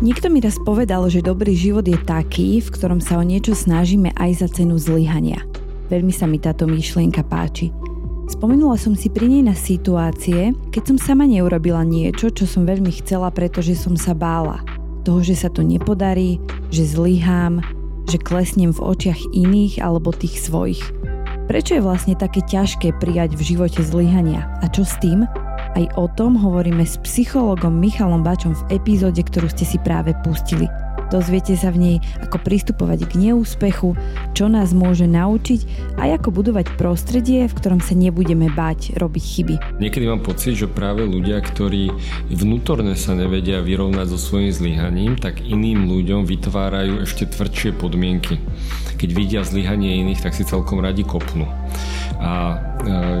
Niekto mi raz povedal, že dobrý život je taký, v ktorom sa o niečo snažíme aj za cenu zlyhania. Veľmi sa mi táto myšlienka páči. Spomenula som si pri nej na situácie, keď som sama neurobila niečo, čo som veľmi chcela, pretože som sa bála. Toho, že sa to nepodarí, že zlyhám, že klesnem v očiach iných alebo tých svojich. Prečo je vlastne také ťažké prijať v živote zlyhania? A čo s tým? Aj o tom hovoríme s psychologom Michalom Bačom v epizóde, ktorú ste si práve pustili. Dozviete sa v nej, ako pristupovať k neúspechu, čo nás môže naučiť a ako budovať prostredie, v ktorom sa nebudeme báť robiť chyby. Niekedy mám pocit, že práve ľudia, ktorí vnútorne sa nevedia vyrovnať so svojím zlyhaním, tak iným ľuďom vytvárajú ešte tvrdšie podmienky. Keď vidia zlyhanie iných, tak si celkom radi kopnú. A e,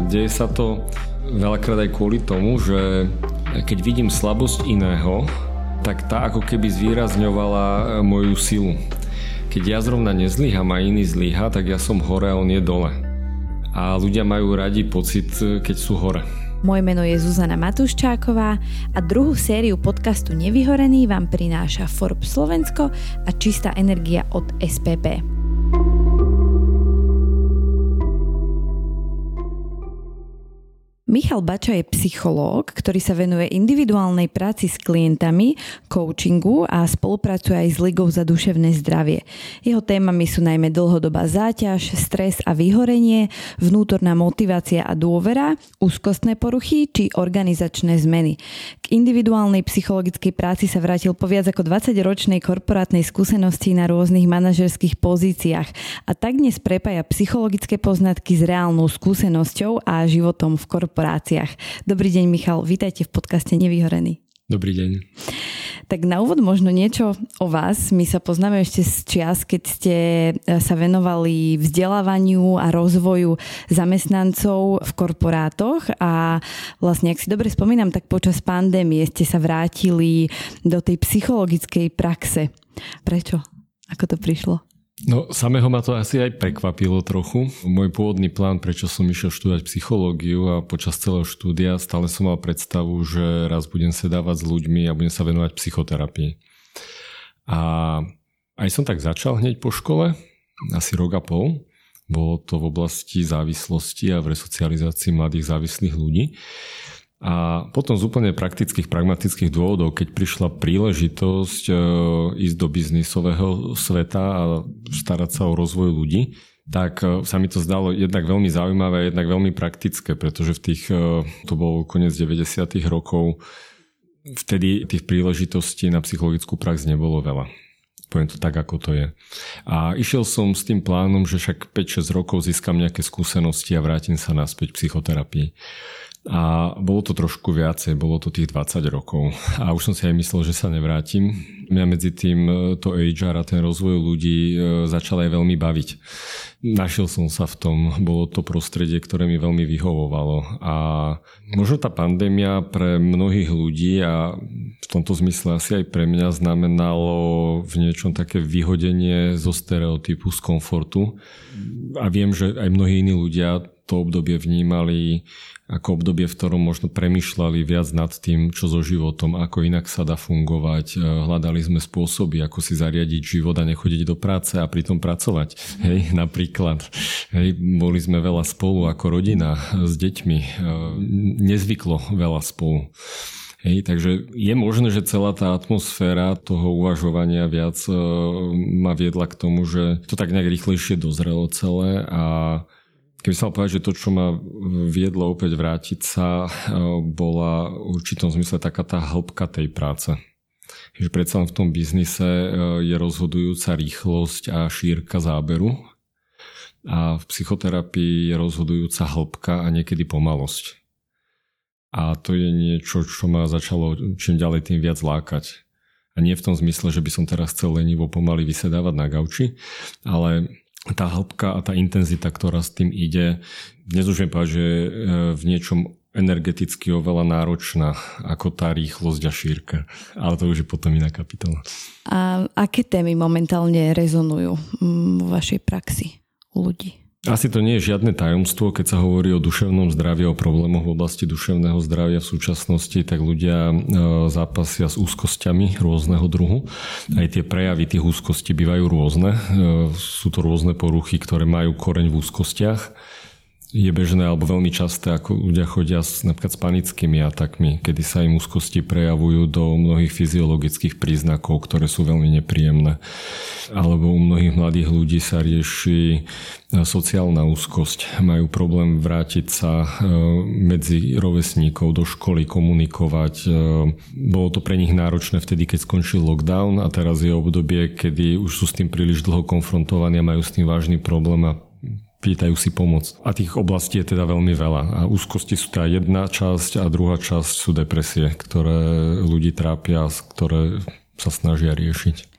deje sa to veľakrát aj kvôli tomu, že keď vidím slabosť iného, tak tá ako keby zvýrazňovala e, moju silu. Keď ja zrovna nezlyham a iný zlyha, tak ja som hore a on je dole. A ľudia majú radi pocit, e, keď sú hore. Moje meno je Zuzana Matuščáková a druhú sériu podcastu Nevyhorený vám prináša Forbes Slovensko a čistá energia od SPP. Michal Bača je psychológ, ktorý sa venuje individuálnej práci s klientami, coachingu a spolupracuje aj s Ligou za duševné zdravie. Jeho témami sú najmä dlhodobá záťaž, stres a vyhorenie, vnútorná motivácia a dôvera, úzkostné poruchy či organizačné zmeny. K individuálnej psychologickej práci sa vrátil po viac ako 20-ročnej korporátnej skúsenosti na rôznych manažerských pozíciách a tak dnes prepája psychologické poznatky s reálnou skúsenosťou a životom v korporácii korporáciách. Dobrý deň, Michal, vítajte v podcaste Nevyhorený. Dobrý deň. Tak na úvod možno niečo o vás. My sa poznáme ešte z čias, keď ste e, sa venovali vzdelávaniu a rozvoju zamestnancov v korporátoch a vlastne, ak si dobre spomínam, tak počas pandémie ste sa vrátili do tej psychologickej praxe. Prečo? Ako to prišlo? No, samého ma to asi aj prekvapilo trochu. Môj pôvodný plán, prečo som išiel študovať psychológiu a počas celého štúdia stále som mal predstavu, že raz budem sedávať s ľuďmi a budem sa venovať psychoterapii. A aj som tak začal hneď po škole, asi rok a pol. Bolo to v oblasti závislosti a v resocializácii mladých závislých ľudí. A potom z úplne praktických, pragmatických dôvodov, keď prišla príležitosť e, ísť do biznisového sveta a starať sa o rozvoj ľudí, tak e, sa mi to zdalo jednak veľmi zaujímavé a jednak veľmi praktické, pretože v tých, e, to bol koniec 90. rokov, vtedy tých príležitostí na psychologickú prax nebolo veľa. Poviem to tak, ako to je. A išiel som s tým plánom, že však 5-6 rokov získam nejaké skúsenosti a vrátim sa naspäť k psychoterapii. A bolo to trošku viacej, bolo to tých 20 rokov. A už som si aj myslel, že sa nevrátim. Mňa medzi tým e, to HR a ten rozvoj ľudí e, začal aj veľmi baviť. Našiel som sa v tom, bolo to prostredie, ktoré mi veľmi vyhovovalo. A možno tá pandémia pre mnohých ľudí a v tomto zmysle asi aj pre mňa znamenalo v niečom také vyhodenie zo stereotypu, z komfortu. A viem, že aj mnohí iní ľudia to obdobie vnímali ako obdobie, v ktorom možno premyšľali viac nad tým, čo so životom, ako inak sa dá fungovať. E, hľadali sme spôsoby, ako si zariadiť život a nechodiť do práce a pritom pracovať. Hej, napríklad. Hej, boli sme veľa spolu ako rodina s deťmi. E, nezvyklo veľa spolu. Hej, takže je možné, že celá tá atmosféra toho uvažovania viac e, ma viedla k tomu, že to tak nejak rýchlejšie dozrelo celé a Keby sa povedať, že to, čo ma viedlo opäť vrátiť sa, e, bola v určitom zmysle taká tá hĺbka tej práce. Že predsa v tom biznise e, je rozhodujúca rýchlosť a šírka záberu a v psychoterapii je rozhodujúca hĺbka a niekedy pomalosť. A to je niečo, čo ma začalo čím ďalej tým viac lákať. A nie v tom zmysle, že by som teraz chcel lenivo pomaly vysedávať na gauči, ale tá hĺbka a tá intenzita, ktorá s tým ide, dnes už viem povedať, že je v niečom energeticky oveľa náročná ako tá rýchlosť a šírka. Ale to už je potom iná kapitola. A aké témy momentálne rezonujú vo vašej praxi u ľudí? Asi to nie je žiadne tajomstvo, keď sa hovorí o duševnom zdraví, o problémoch v oblasti duševného zdravia v súčasnosti, tak ľudia e, zápasia s úzkosťami rôzneho druhu. Aj tie prejavy tých úzkostí bývajú rôzne. E, sú to rôzne poruchy, ktoré majú koreň v úzkostiach je bežné alebo veľmi časté, ako ľudia chodia s, napríklad s panickými atakmi, kedy sa im úzkosti prejavujú do mnohých fyziologických príznakov, ktoré sú veľmi nepríjemné. Alebo u mnohých mladých ľudí sa rieši e, sociálna úzkosť. Majú problém vrátiť sa e, medzi rovesníkov do školy, komunikovať. E, bolo to pre nich náročné vtedy, keď skončil lockdown a teraz je obdobie, kedy už sú s tým príliš dlho konfrontovaní a majú s tým vážny problém a pýtajú si pomoc. A tých oblastí je teda veľmi veľa. A úzkosti sú teda jedna časť a druhá časť sú depresie, ktoré ľudí trápia, ktoré sa snažia riešiť.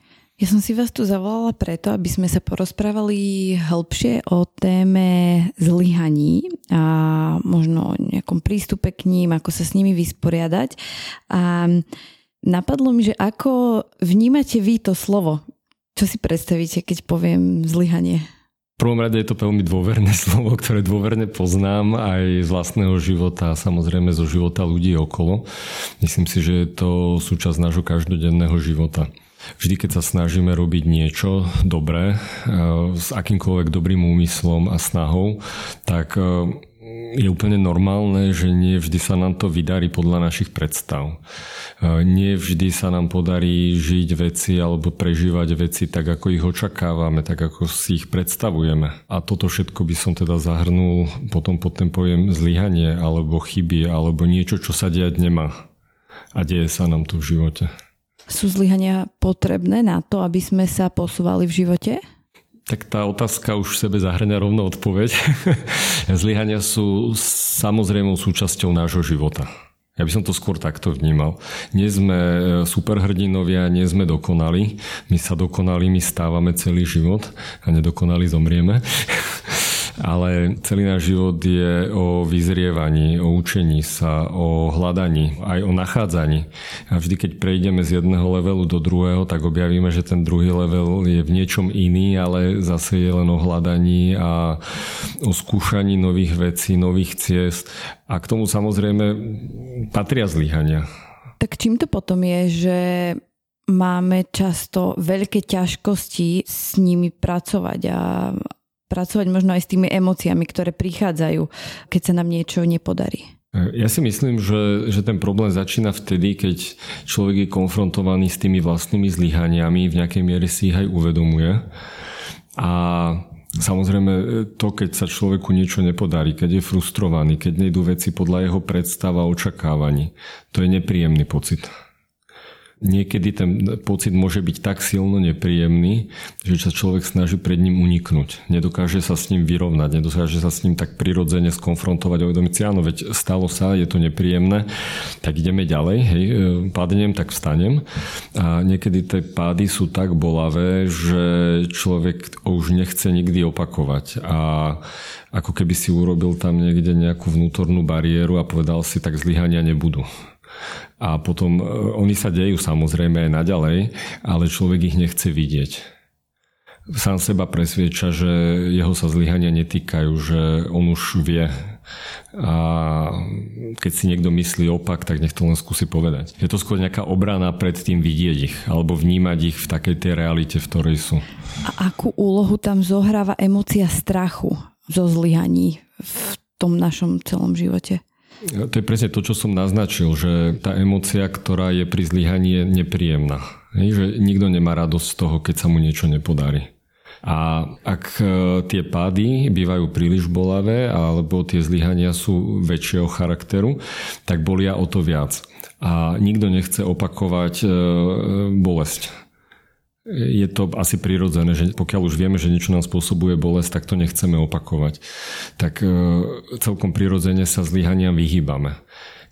Ja som si vás tu zavolala preto, aby sme sa porozprávali hĺbšie o téme zlyhaní a možno o nejakom prístupe k ním, ako sa s nimi vysporiadať. A napadlo mi, že ako vnímate vy to slovo? Čo si predstavíte, keď poviem zlyhanie? Prvom rade je to veľmi dôverné slovo, ktoré dôverne poznám aj z vlastného života a samozrejme zo života ľudí okolo. Myslím si, že je to súčasť nášho každodenného života. Vždy, keď sa snažíme robiť niečo dobré, e, s akýmkoľvek dobrým úmyslom a snahou, tak e, je úplne normálne, že nie vždy sa nám to vydarí podľa našich predstav. E, nie vždy sa nám podarí žiť veci alebo prežívať veci tak, ako ich očakávame, tak, ako si ich predstavujeme. A toto všetko by som teda zahrnul potom pod ten pojem zlyhanie alebo chyby alebo niečo, čo sa diať nemá. A deje sa nám tu v živote. Sú zlyhania potrebné na to, aby sme sa posúvali v živote? Tak tá otázka už v sebe zahrania rovno odpoveď. Zlyhania sú samozrejmou súčasťou nášho života. Ja by som to skôr takto vnímal. Nie sme e, superhrdinovia, nie sme dokonali. My sa dokonalými stávame celý život a nedokonali zomrieme. ale celý náš život je o vyzrievaní, o učení sa, o hľadaní, aj o nachádzaní. A vždy, keď prejdeme z jedného levelu do druhého, tak objavíme, že ten druhý level je v niečom iný, ale zase je len o hľadaní a o skúšaní nových vecí, nových ciest. A k tomu samozrejme patria zlyhania. Tak čím to potom je, že máme často veľké ťažkosti s nimi pracovať a pracovať možno aj s tými emóciami, ktoré prichádzajú, keď sa nám niečo nepodarí. Ja si myslím, že, že ten problém začína vtedy, keď človek je konfrontovaný s tými vlastnými zlyhaniami, v nejakej miere si ich aj uvedomuje. A Samozrejme, to, keď sa človeku niečo nepodarí, keď je frustrovaný, keď nejdú veci podľa jeho predstav a očakávaní, to je nepríjemný pocit niekedy ten pocit môže byť tak silno nepríjemný, že sa človek snaží pred ním uniknúť. Nedokáže sa s ním vyrovnať, nedokáže sa s ním tak prirodzene skonfrontovať a uvedomiť si, áno, veď stalo sa, je to nepríjemné, tak ideme ďalej, hej, e, padnem, tak vstanem. A niekedy tie pády sú tak bolavé, že človek už nechce nikdy opakovať. A ako keby si urobil tam niekde nejakú vnútornú bariéru a povedal si, tak zlyhania nebudú. A potom e, oni sa dejú samozrejme aj naďalej, ale človek ich nechce vidieť. Sám seba presvieča, že jeho sa zlyhania netýkajú, že on už vie. A keď si niekto myslí opak, tak nech to len skúsi povedať. Je to skôr nejaká obrana pred tým vidieť ich, alebo vnímať ich v takej tej realite, v ktorej sú. A akú úlohu tam zohráva emocia strachu zo zlyhaní v tom našom celom živote? To je presne to, čo som naznačil, že tá emocia, ktorá je pri zlyhaní, je nepríjemná. Že nikto nemá radosť z toho, keď sa mu niečo nepodarí. A ak e, tie pády bývajú príliš bolavé alebo tie zlyhania sú väčšieho charakteru, tak bolia o to viac. A nikto nechce opakovať e, bolesť je to asi prirodzené, že pokiaľ už vieme, že niečo nám spôsobuje bolesť, tak to nechceme opakovať. Tak e, celkom prirodzene sa zlyhania vyhýbame.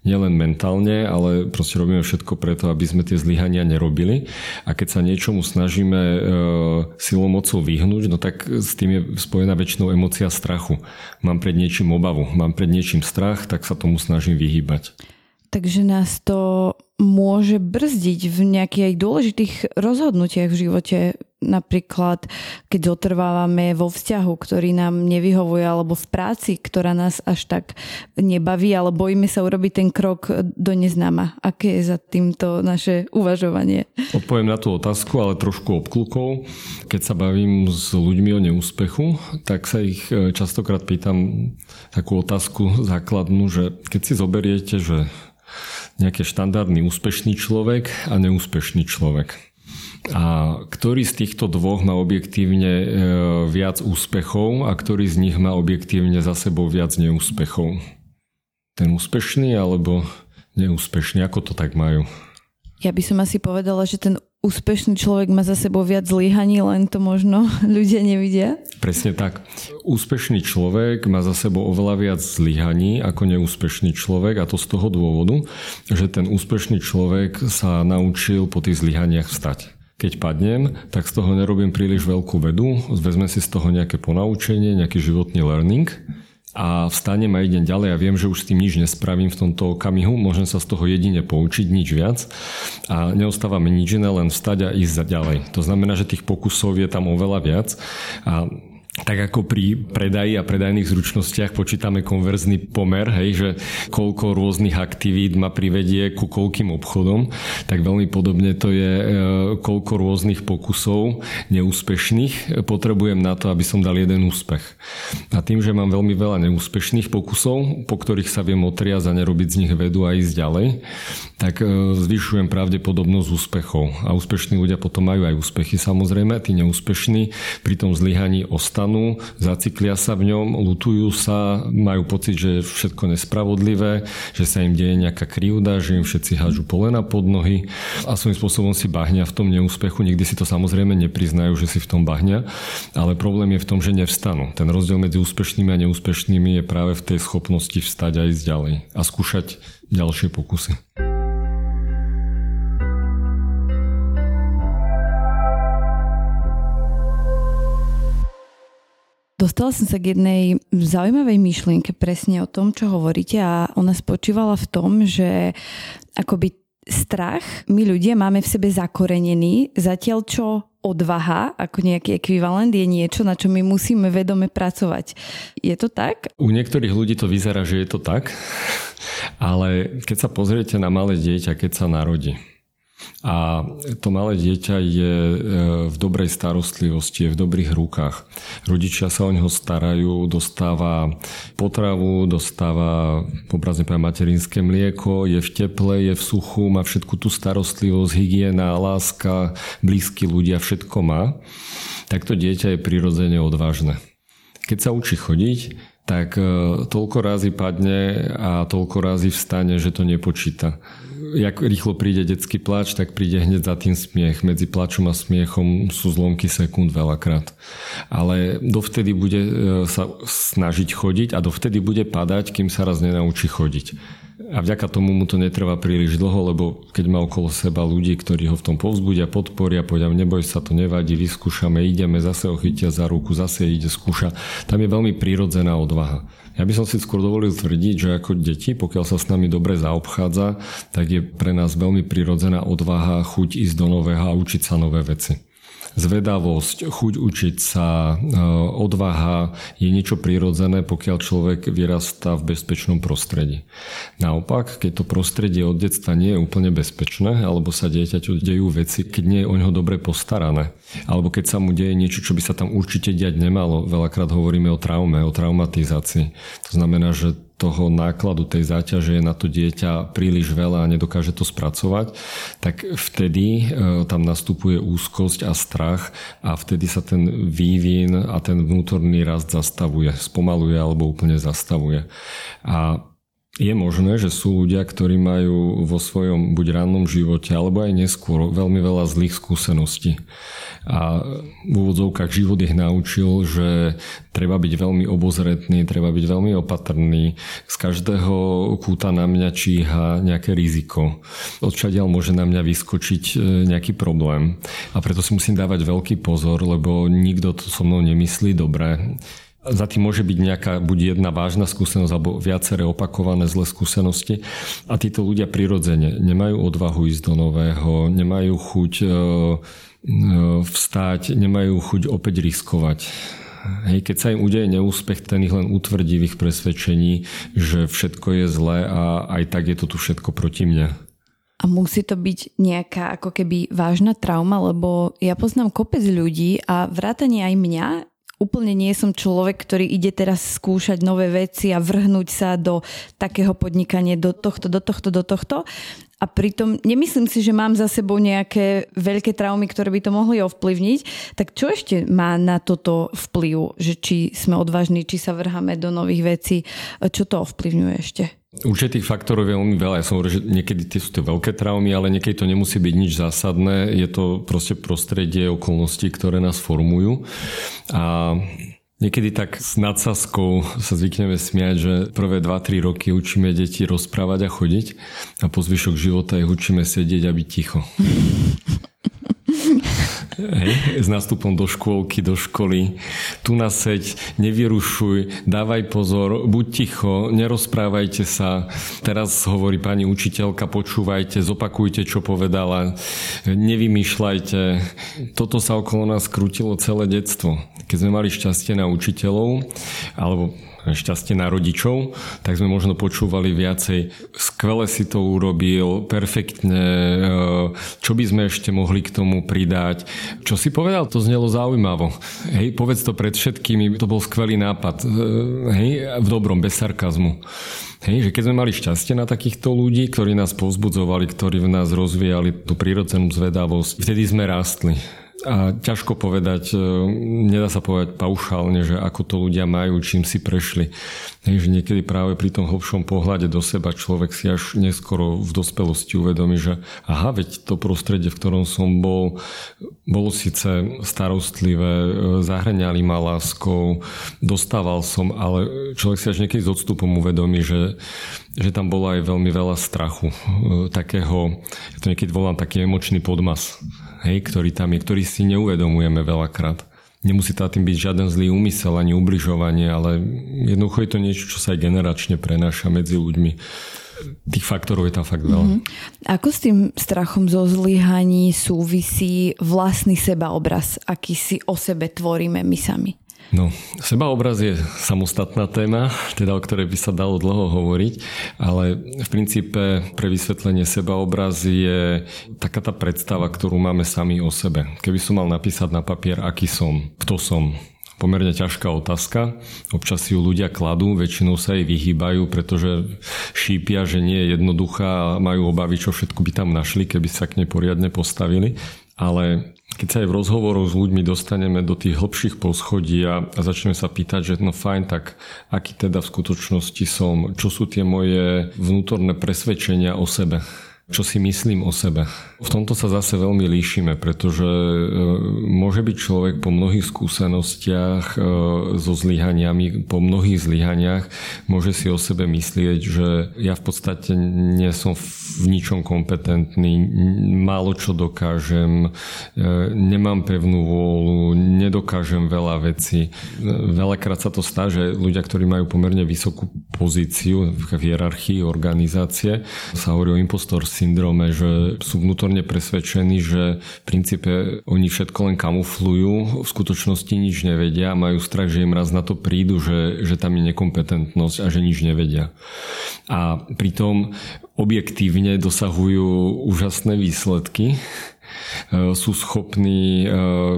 Nielen mentálne, ale proste robíme všetko preto, aby sme tie zlyhania nerobili. A keď sa niečomu snažíme e, silou mocou vyhnúť, no tak s tým je spojená väčšinou emocia strachu. Mám pred niečím obavu, mám pred niečím strach, tak sa tomu snažím vyhýbať. Takže nás to môže brzdiť v nejakých dôležitých rozhodnutiach v živote. napríklad, keď zotrvávame vo vzťahu, ktorý nám nevyhovuje, alebo v práci, ktorá nás až tak nebaví, ale bojíme sa urobiť ten krok do neznáma. Aké je za týmto naše uvažovanie? Odpoviem na tú otázku, ale trošku obklukou. Keď sa bavím s ľuďmi o neúspechu, tak sa ich e, častokrát pýtam takú otázku základnú, že keď si zoberiete, že nejaký štandardný úspešný človek a neúspešný človek a ktorý z týchto dvoch má objektívne e, viac úspechov a ktorý z nich má objektívne za sebou viac neúspechov? Ten úspešný alebo neúspešný? Ako to tak majú? Ja by som asi povedala, že ten úspešný človek má za sebou viac zlyhaní, len to možno ľudia nevidia. Presne tak. Úspešný človek má za sebou oveľa viac zlyhaní ako neúspešný človek a to z toho dôvodu, že ten úspešný človek sa naučil po tých zlyhaniach vstať keď padnem, tak z toho nerobím príliš veľkú vedu, vezme si z toho nejaké ponaučenie, nejaký životný learning a vstanem a idem ďalej. A viem, že už s tým nič nespravím v tomto okamihu, môžem sa z toho jedine poučiť, nič viac. A neostáva mi nič iné, len vstať a ísť ďalej. To znamená, že tých pokusov je tam oveľa viac. A tak ako pri predaji a predajných zručnostiach počítame konverzný pomer, hej, že koľko rôznych aktivít ma privedie ku koľkým obchodom, tak veľmi podobne to je, e, koľko rôznych pokusov neúspešných potrebujem na to, aby som dal jeden úspech. A tým, že mám veľmi veľa neúspešných pokusov, po ktorých sa viem otriať a nerobiť z nich vedu a ísť ďalej, tak e, zvyšujem pravdepodobnosť úspechov. A úspešní ľudia potom majú aj úspechy samozrejme, tí neúspešní pri tom zlyhaní ostanú zastanú, zaciklia sa v ňom, lutujú sa, majú pocit, že je všetko nespravodlivé, že sa im deje nejaká krivda, že im všetci hážu polena pod nohy a svojím spôsobom si bahňa v tom neúspechu. Nikdy si to samozrejme nepriznajú, že si v tom bahňa, ale problém je v tom, že nevstanú. Ten rozdiel medzi úspešnými a neúspešnými je práve v tej schopnosti vstať a ísť ďalej a skúšať ďalšie pokusy. Dostala som sa k jednej zaujímavej myšlienke presne o tom, čo hovoríte a ona spočívala v tom, že akoby strach my ľudia máme v sebe zakorenený, zatiaľ čo odvaha ako nejaký ekvivalent je niečo, na čo my musíme vedome pracovať. Je to tak? U niektorých ľudí to vyzerá, že je to tak, ale keď sa pozriete na malé dieťa, keď sa narodí, a to malé dieťa je e, v dobrej starostlivosti, je v dobrých rukách. Rodičia sa o neho starajú, dostáva potravu, dostáva obrazne povedať materinské mlieko, je v teple, je v suchu, má všetku tú starostlivosť, hygiena, láska, blízky ľudia, všetko má. Tak to dieťa je prirodzene odvážne. Keď sa učí chodiť, tak e, toľko razy padne a toľko razy vstane, že to nepočíta jak rýchlo príde detský plač, tak príde hneď za tým smiech. Medzi plačom a smiechom sú zlomky sekúnd veľakrát. Ale dovtedy bude e, sa snažiť chodiť a dovtedy bude padať, kým sa raz nenaučí chodiť. A vďaka tomu mu to netrvá príliš dlho, lebo keď má okolo seba ľudí, ktorí ho v tom povzbudia, podporia, povedia, neboj sa, to nevadí, vyskúšame, ideme, zase ho chytia za ruku, zase ide skúša. Tam je veľmi prírodzená odvaha. Ja by som si skôr dovolil tvrdiť, že ako deti, pokiaľ sa s nami dobre zaobchádza, tak je pre nás veľmi prirodzená odvaha chuť ísť do nového a učiť sa nové veci zvedavosť, chuť učiť sa, e, odvaha je niečo prirodzené, pokiaľ človek vyrastá v bezpečnom prostredí. Naopak, keď to prostredie od detstva nie je úplne bezpečné, alebo sa dieťaťu dejú veci, keď nie je o ňo dobre postarané, alebo keď sa mu deje niečo, čo by sa tam určite diať nemalo, veľakrát hovoríme o traume, o traumatizácii. To znamená, že toho nákladu, tej záťaže je na to dieťa príliš veľa a nedokáže to spracovať, tak vtedy e, tam nastupuje úzkosť a strach a vtedy sa ten vývin a ten vnútorný rast zastavuje, spomaluje alebo úplne zastavuje. A je možné, že sú ľudia, ktorí majú vo svojom buď rannom živote alebo aj neskôr veľmi veľa zlých skúseností. A v úvodzovkách život ich naučil, že treba byť veľmi obozretný, treba byť veľmi opatrný. Z každého kúta na mňa číha nejaké riziko. Odčadiaľ môže na mňa vyskočiť e, nejaký problém. A preto si musím dávať veľký pozor, lebo nikto to so mnou nemyslí dobre za tým môže byť nejaká buď jedna vážna skúsenosť alebo viaceré opakované zlé skúsenosti a títo ľudia prirodzene nemajú odvahu ísť do nového, nemajú chuť e, vstáť, nemajú chuť opäť riskovať. Hej, keď sa im udeje neúspech, ten ich len utvrdí v ich presvedčení, že všetko je zlé a aj tak je to tu všetko proti mne. A musí to byť nejaká ako keby vážna trauma, lebo ja poznám kopec ľudí a vrátanie aj mňa, úplne nie som človek, ktorý ide teraz skúšať nové veci a vrhnúť sa do takého podnikania, do tohto, do tohto, do tohto. A pritom nemyslím si, že mám za sebou nejaké veľké traumy, ktoré by to mohli ovplyvniť. Tak čo ešte má na toto vplyv? Že či sme odvážni, či sa vrháme do nových vecí? Čo to ovplyvňuje ešte? Určite tých faktorov je veľmi veľa. Ja som hovoril, že niekedy tie sú to veľké traumy, ale niekedy to nemusí byť nič zásadné. Je to proste prostredie, okolností, ktoré nás formujú. A Niekedy tak s nadsaskou sa zvykneme smiať, že prvé 2-3 roky učíme deti rozprávať a chodiť a po zvyšok života ich učíme sedieť a byť ticho. Hej, s nástupom do škôlky, do školy. Tu naseď, nevyrušuj, dávaj pozor, buď ticho, nerozprávajte sa. Teraz hovorí pani učiteľka, počúvajte, zopakujte, čo povedala, nevymýšľajte. Toto sa okolo nás krútilo celé detstvo. Keď sme mali šťastie na učiteľov, alebo šťastie na rodičov, tak sme možno počúvali viacej. Skvele si to urobil, perfektne, e, čo by sme ešte mohli k tomu pridať. Čo si povedal, to znelo zaujímavo. Hej, povedz to pred všetkými, to bol skvelý nápad. E, hej, v dobrom, bez sarkazmu. Hej, že keď sme mali šťastie na takýchto ľudí, ktorí nás povzbudzovali, ktorí v nás rozvíjali tú prírodzenú zvedavosť, vtedy sme rástli. A ťažko povedať, e, nedá sa povedať paušálne, že ako to ľudia majú, čím si prešli. Hej, niekedy práve pri tom hlbšom pohľade do seba človek si až neskoro v dospelosti uvedomí, že aha, veď to prostredie, v ktorom som bol, bolo síce starostlivé, e, zahrňali ma láskou, dostával som, ale človek si až niekedy s odstupom uvedomí, že, že tam bolo aj veľmi veľa strachu. E, takého, ja to niekedy volám taký emočný podmas hej, ktorý tam je, ktorý si neuvedomujeme veľakrát. Nemusí to tým byť žiaden zlý úmysel ani ubližovanie, ale jednoducho je to niečo, čo sa aj generačne prenáša medzi ľuďmi. Tých faktorov je tam fakt veľa. Mm-hmm. Ako s tým strachom zo zlyhaní súvisí vlastný sebaobraz, aký si o sebe tvoríme my sami? No, sebaobraz je samostatná téma, teda o ktorej by sa dalo dlho hovoriť, ale v princípe pre vysvetlenie sebaobraz je taká tá predstava, ktorú máme sami o sebe. Keby som mal napísať na papier, aký som, kto som, pomerne ťažká otázka. Občas ju ľudia kladú, väčšinou sa jej vyhýbajú, pretože šípia, že nie je jednoduchá a majú obavy, čo všetko by tam našli, keby sa k nej poriadne postavili. Ale keď sa aj v rozhovoroch s ľuďmi dostaneme do tých hlbších poschodí a, a začneme sa pýtať, že no fajn, tak aký teda v skutočnosti som, čo sú tie moje vnútorné presvedčenia o sebe čo si myslím o sebe. V tomto sa zase veľmi líšime, pretože e, môže byť človek po mnohých skúsenostiach e, so zlyhaniami, po mnohých zlyhaniach, môže si o sebe myslieť, že ja v podstate nie som v ničom kompetentný, málo čo dokážem, e, nemám pevnú vôľu, nedokážem veľa vecí. Veľakrát sa to stá, že ľudia, ktorí majú pomerne vysokú pozíciu v hierarchii organizácie, sa hovorí o impostor syndrome, že sú vnútorne presvedčení, že v princípe oni všetko len kamuflujú, v skutočnosti nič nevedia a majú strach, že im raz na to prídu, že, že tam je nekompetentnosť a že nič nevedia. A pritom objektívne dosahujú úžasné výsledky, sú schopní e,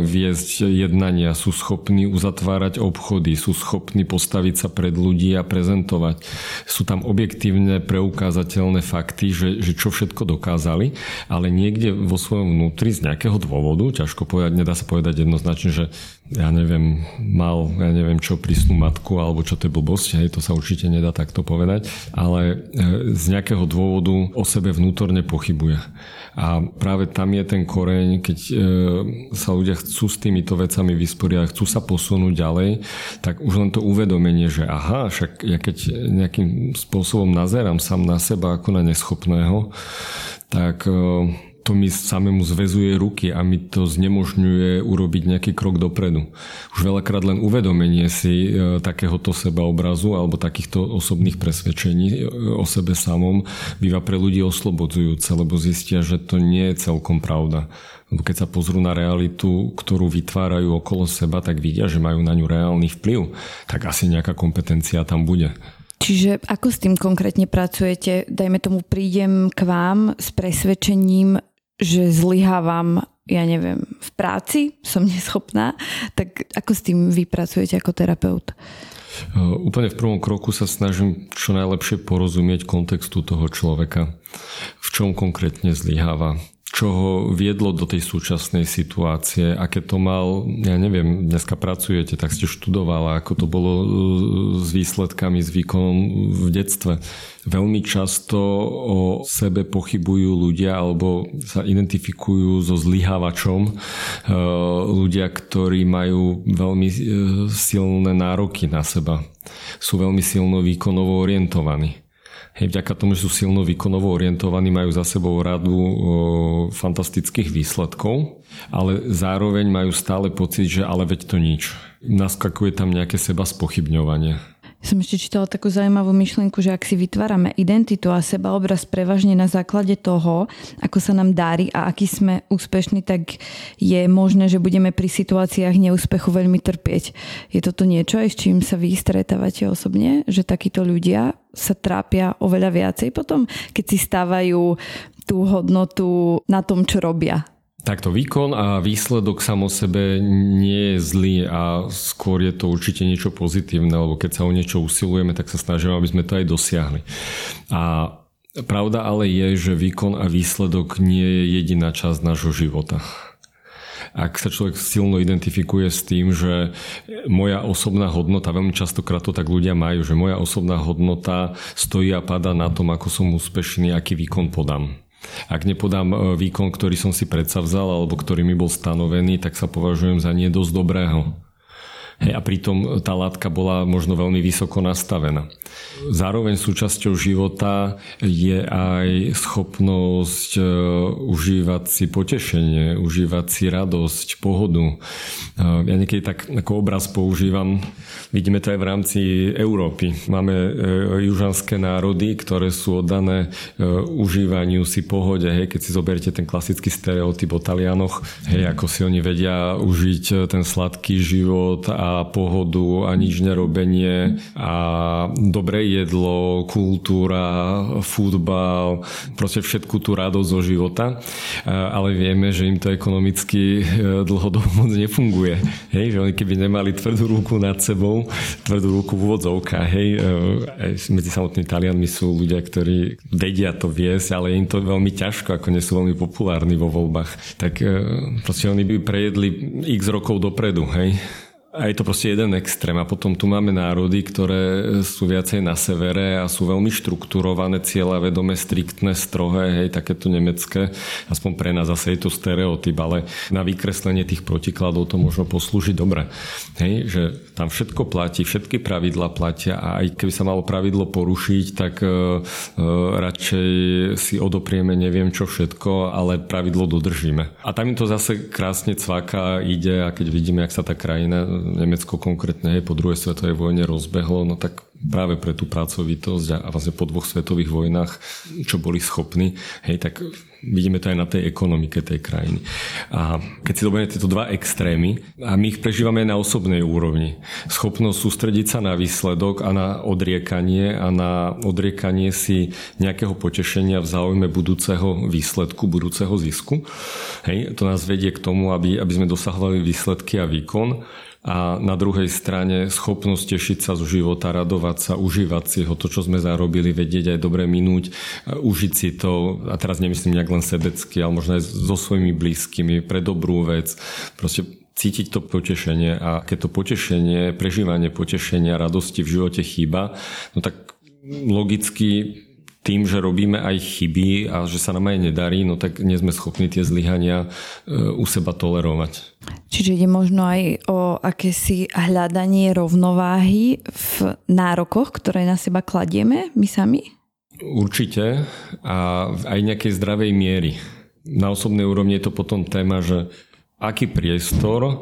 viesť jednania, sú schopní uzatvárať obchody, sú schopní postaviť sa pred ľudí a prezentovať. Sú tam objektívne preukázateľné fakty, že, že čo všetko dokázali, ale niekde vo svojom vnútri z nejakého dôvodu, ťažko povedať, nedá sa povedať jednoznačne, že ja neviem, mal, ja neviem čo, prísnu matku, alebo čo to je blbosť, hej, to sa určite nedá takto povedať, ale e, z nejakého dôvodu o sebe vnútorne pochybuje. A práve tam je ten koreň, keď e, sa ľudia chcú s týmito vecami vysporiadať, chcú sa posunúť ďalej, tak už len to uvedomenie, že aha, však ja keď nejakým spôsobom nazerám sám na seba ako na neschopného, tak e, to mi samému zväzuje ruky a mi to znemožňuje urobiť nejaký krok dopredu. Už veľakrát len uvedomenie si e, takéhoto sebaobrazu alebo takýchto osobných presvedčení e, o sebe samom býva pre ľudí oslobodzujúce, lebo zistia, že to nie je celkom pravda. Lebo keď sa pozrú na realitu, ktorú vytvárajú okolo seba, tak vidia, že majú na ňu reálny vplyv, tak asi nejaká kompetencia tam bude. Čiže ako s tým konkrétne pracujete? Dajme tomu, prídem k vám s presvedčením, že zlyhávam, ja neviem, v práci, som neschopná, tak ako s tým vy pracujete ako terapeut? Uh, úplne v prvom kroku sa snažím čo najlepšie porozumieť kontextu toho človeka. V čom konkrétne zlyháva čo ho viedlo do tej súčasnej situácie, aké to mal, ja neviem, dneska pracujete, tak ste študovala, ako to bolo uh, s výsledkami, s výkonom v detstve. Veľmi často o sebe pochybujú ľudia alebo sa identifikujú so zlyhávačom uh, ľudia, ktorí majú veľmi uh, silné nároky na seba. Sú veľmi silno výkonovo orientovaní Hej, vďaka tomu, že sú silno výkonovo orientovaní, majú za sebou radu o, fantastických výsledkov, ale zároveň majú stále pocit, že ale veď to nič. Naskakuje tam nejaké seba spochybňovanie. Som ešte čítala takú zaujímavú myšlienku, že ak si vytvárame identitu a sebaobraz prevažne na základe toho, ako sa nám darí a aký sme úspešní, tak je možné, že budeme pri situáciách neúspechu veľmi trpieť. Je toto niečo aj s čím sa vy stretávate osobne, že takíto ľudia sa trápia oveľa viacej potom, keď si stávajú tú hodnotu na tom, čo robia Takto výkon a výsledok samo sebe nie je zlý a skôr je to určite niečo pozitívne, lebo keď sa o niečo usilujeme, tak sa snažíme, aby sme to aj dosiahli. A pravda ale je, že výkon a výsledok nie je jediná časť nášho života. Ak sa človek silno identifikuje s tým, že moja osobná hodnota, veľmi častokrát to tak ľudia majú, že moja osobná hodnota stojí a pada na tom, ako som úspešný, aký výkon podám. Ak nepodám e, výkon, ktorý som si predsavzal alebo ktorý mi bol stanovený, tak sa považujem za nie dosť dobrého. Hej, a pritom tá látka bola možno veľmi vysoko nastavená. Zároveň súčasťou života je aj schopnosť e, užívať si potešenie, užívať si radosť, pohodu. E, ja niekedy tak ako obraz používam, vidíme to aj v rámci Európy. Máme e, južanské národy, ktoré sú oddané užívaniu si pohode. Hej, keď si zoberiete ten klasický stereotyp o Talianoch, hej, ako si oni vedia užiť ten sladký život a pohodu a nič nerobenie a dobré jedlo, kultúra, futbal, proste všetku tú radosť zo života. Ale vieme, že im to ekonomicky e, dlhodobo moc nefunguje. Hej, že oni keby nemali tvrdú ruku nad sebou, tvrdú ruku v úvodzovkách, hej, e, medzi samotnými Talianmi sú ľudia, ktorí vedia to viesť, ale im to veľmi ťažko, ako nie sú veľmi populárni vo voľbách. Tak e, proste oni by prejedli x rokov dopredu, hej. A je to proste jeden extrém. A potom tu máme národy, ktoré sú viacej na severe a sú veľmi štrukturované, cieľa vedomé, striktné, strohé, hej, takéto nemecké. Aspoň pre nás zase je to stereotyp, ale na vykreslenie tých protikladov to možno poslúžiť dobre. Hej, že tam všetko platí, všetky pravidla platia a aj keby sa malo pravidlo porušiť, tak uh, uh, radšej si odoprieme neviem čo všetko, ale pravidlo dodržíme. A tam im to zase krásne cvaka ide a keď vidíme, jak sa tá krajina Nemecko konkrétne po druhej svetovej vojne rozbehlo, no tak práve pre tú pracovitosť a vlastne po dvoch svetových vojnách, čo boli schopní, hej, tak vidíme to aj na tej ekonomike tej krajiny. A keď si zoberieme tieto dva extrémy, a my ich prežívame aj na osobnej úrovni. Schopnosť sústrediť sa na výsledok a na odriekanie a na odriekanie si nejakého potešenia v záujme budúceho výsledku, budúceho zisku. Hej, to nás vedie k tomu, aby, aby sme dosahovali výsledky a výkon a na druhej strane schopnosť tešiť sa zo života, radovať sa, užívať si ho, to, čo sme zarobili, vedieť aj dobre minúť, užiť si to, a teraz nemyslím nejak len sebecky, ale možno aj so svojimi blízkymi, pre dobrú vec. Proste cítiť to potešenie a keď to potešenie, prežívanie potešenia, radosti v živote chýba, no tak logicky tým, že robíme aj chyby a že sa nám aj nedarí, no tak nie sme schopní tie zlyhania e, u seba tolerovať. Čiže ide možno aj o akési hľadanie rovnováhy v nárokoch, ktoré na seba kladieme my sami? Určite a aj nejakej zdravej miery. Na osobnej úrovni je to potom téma, že aký priestor e,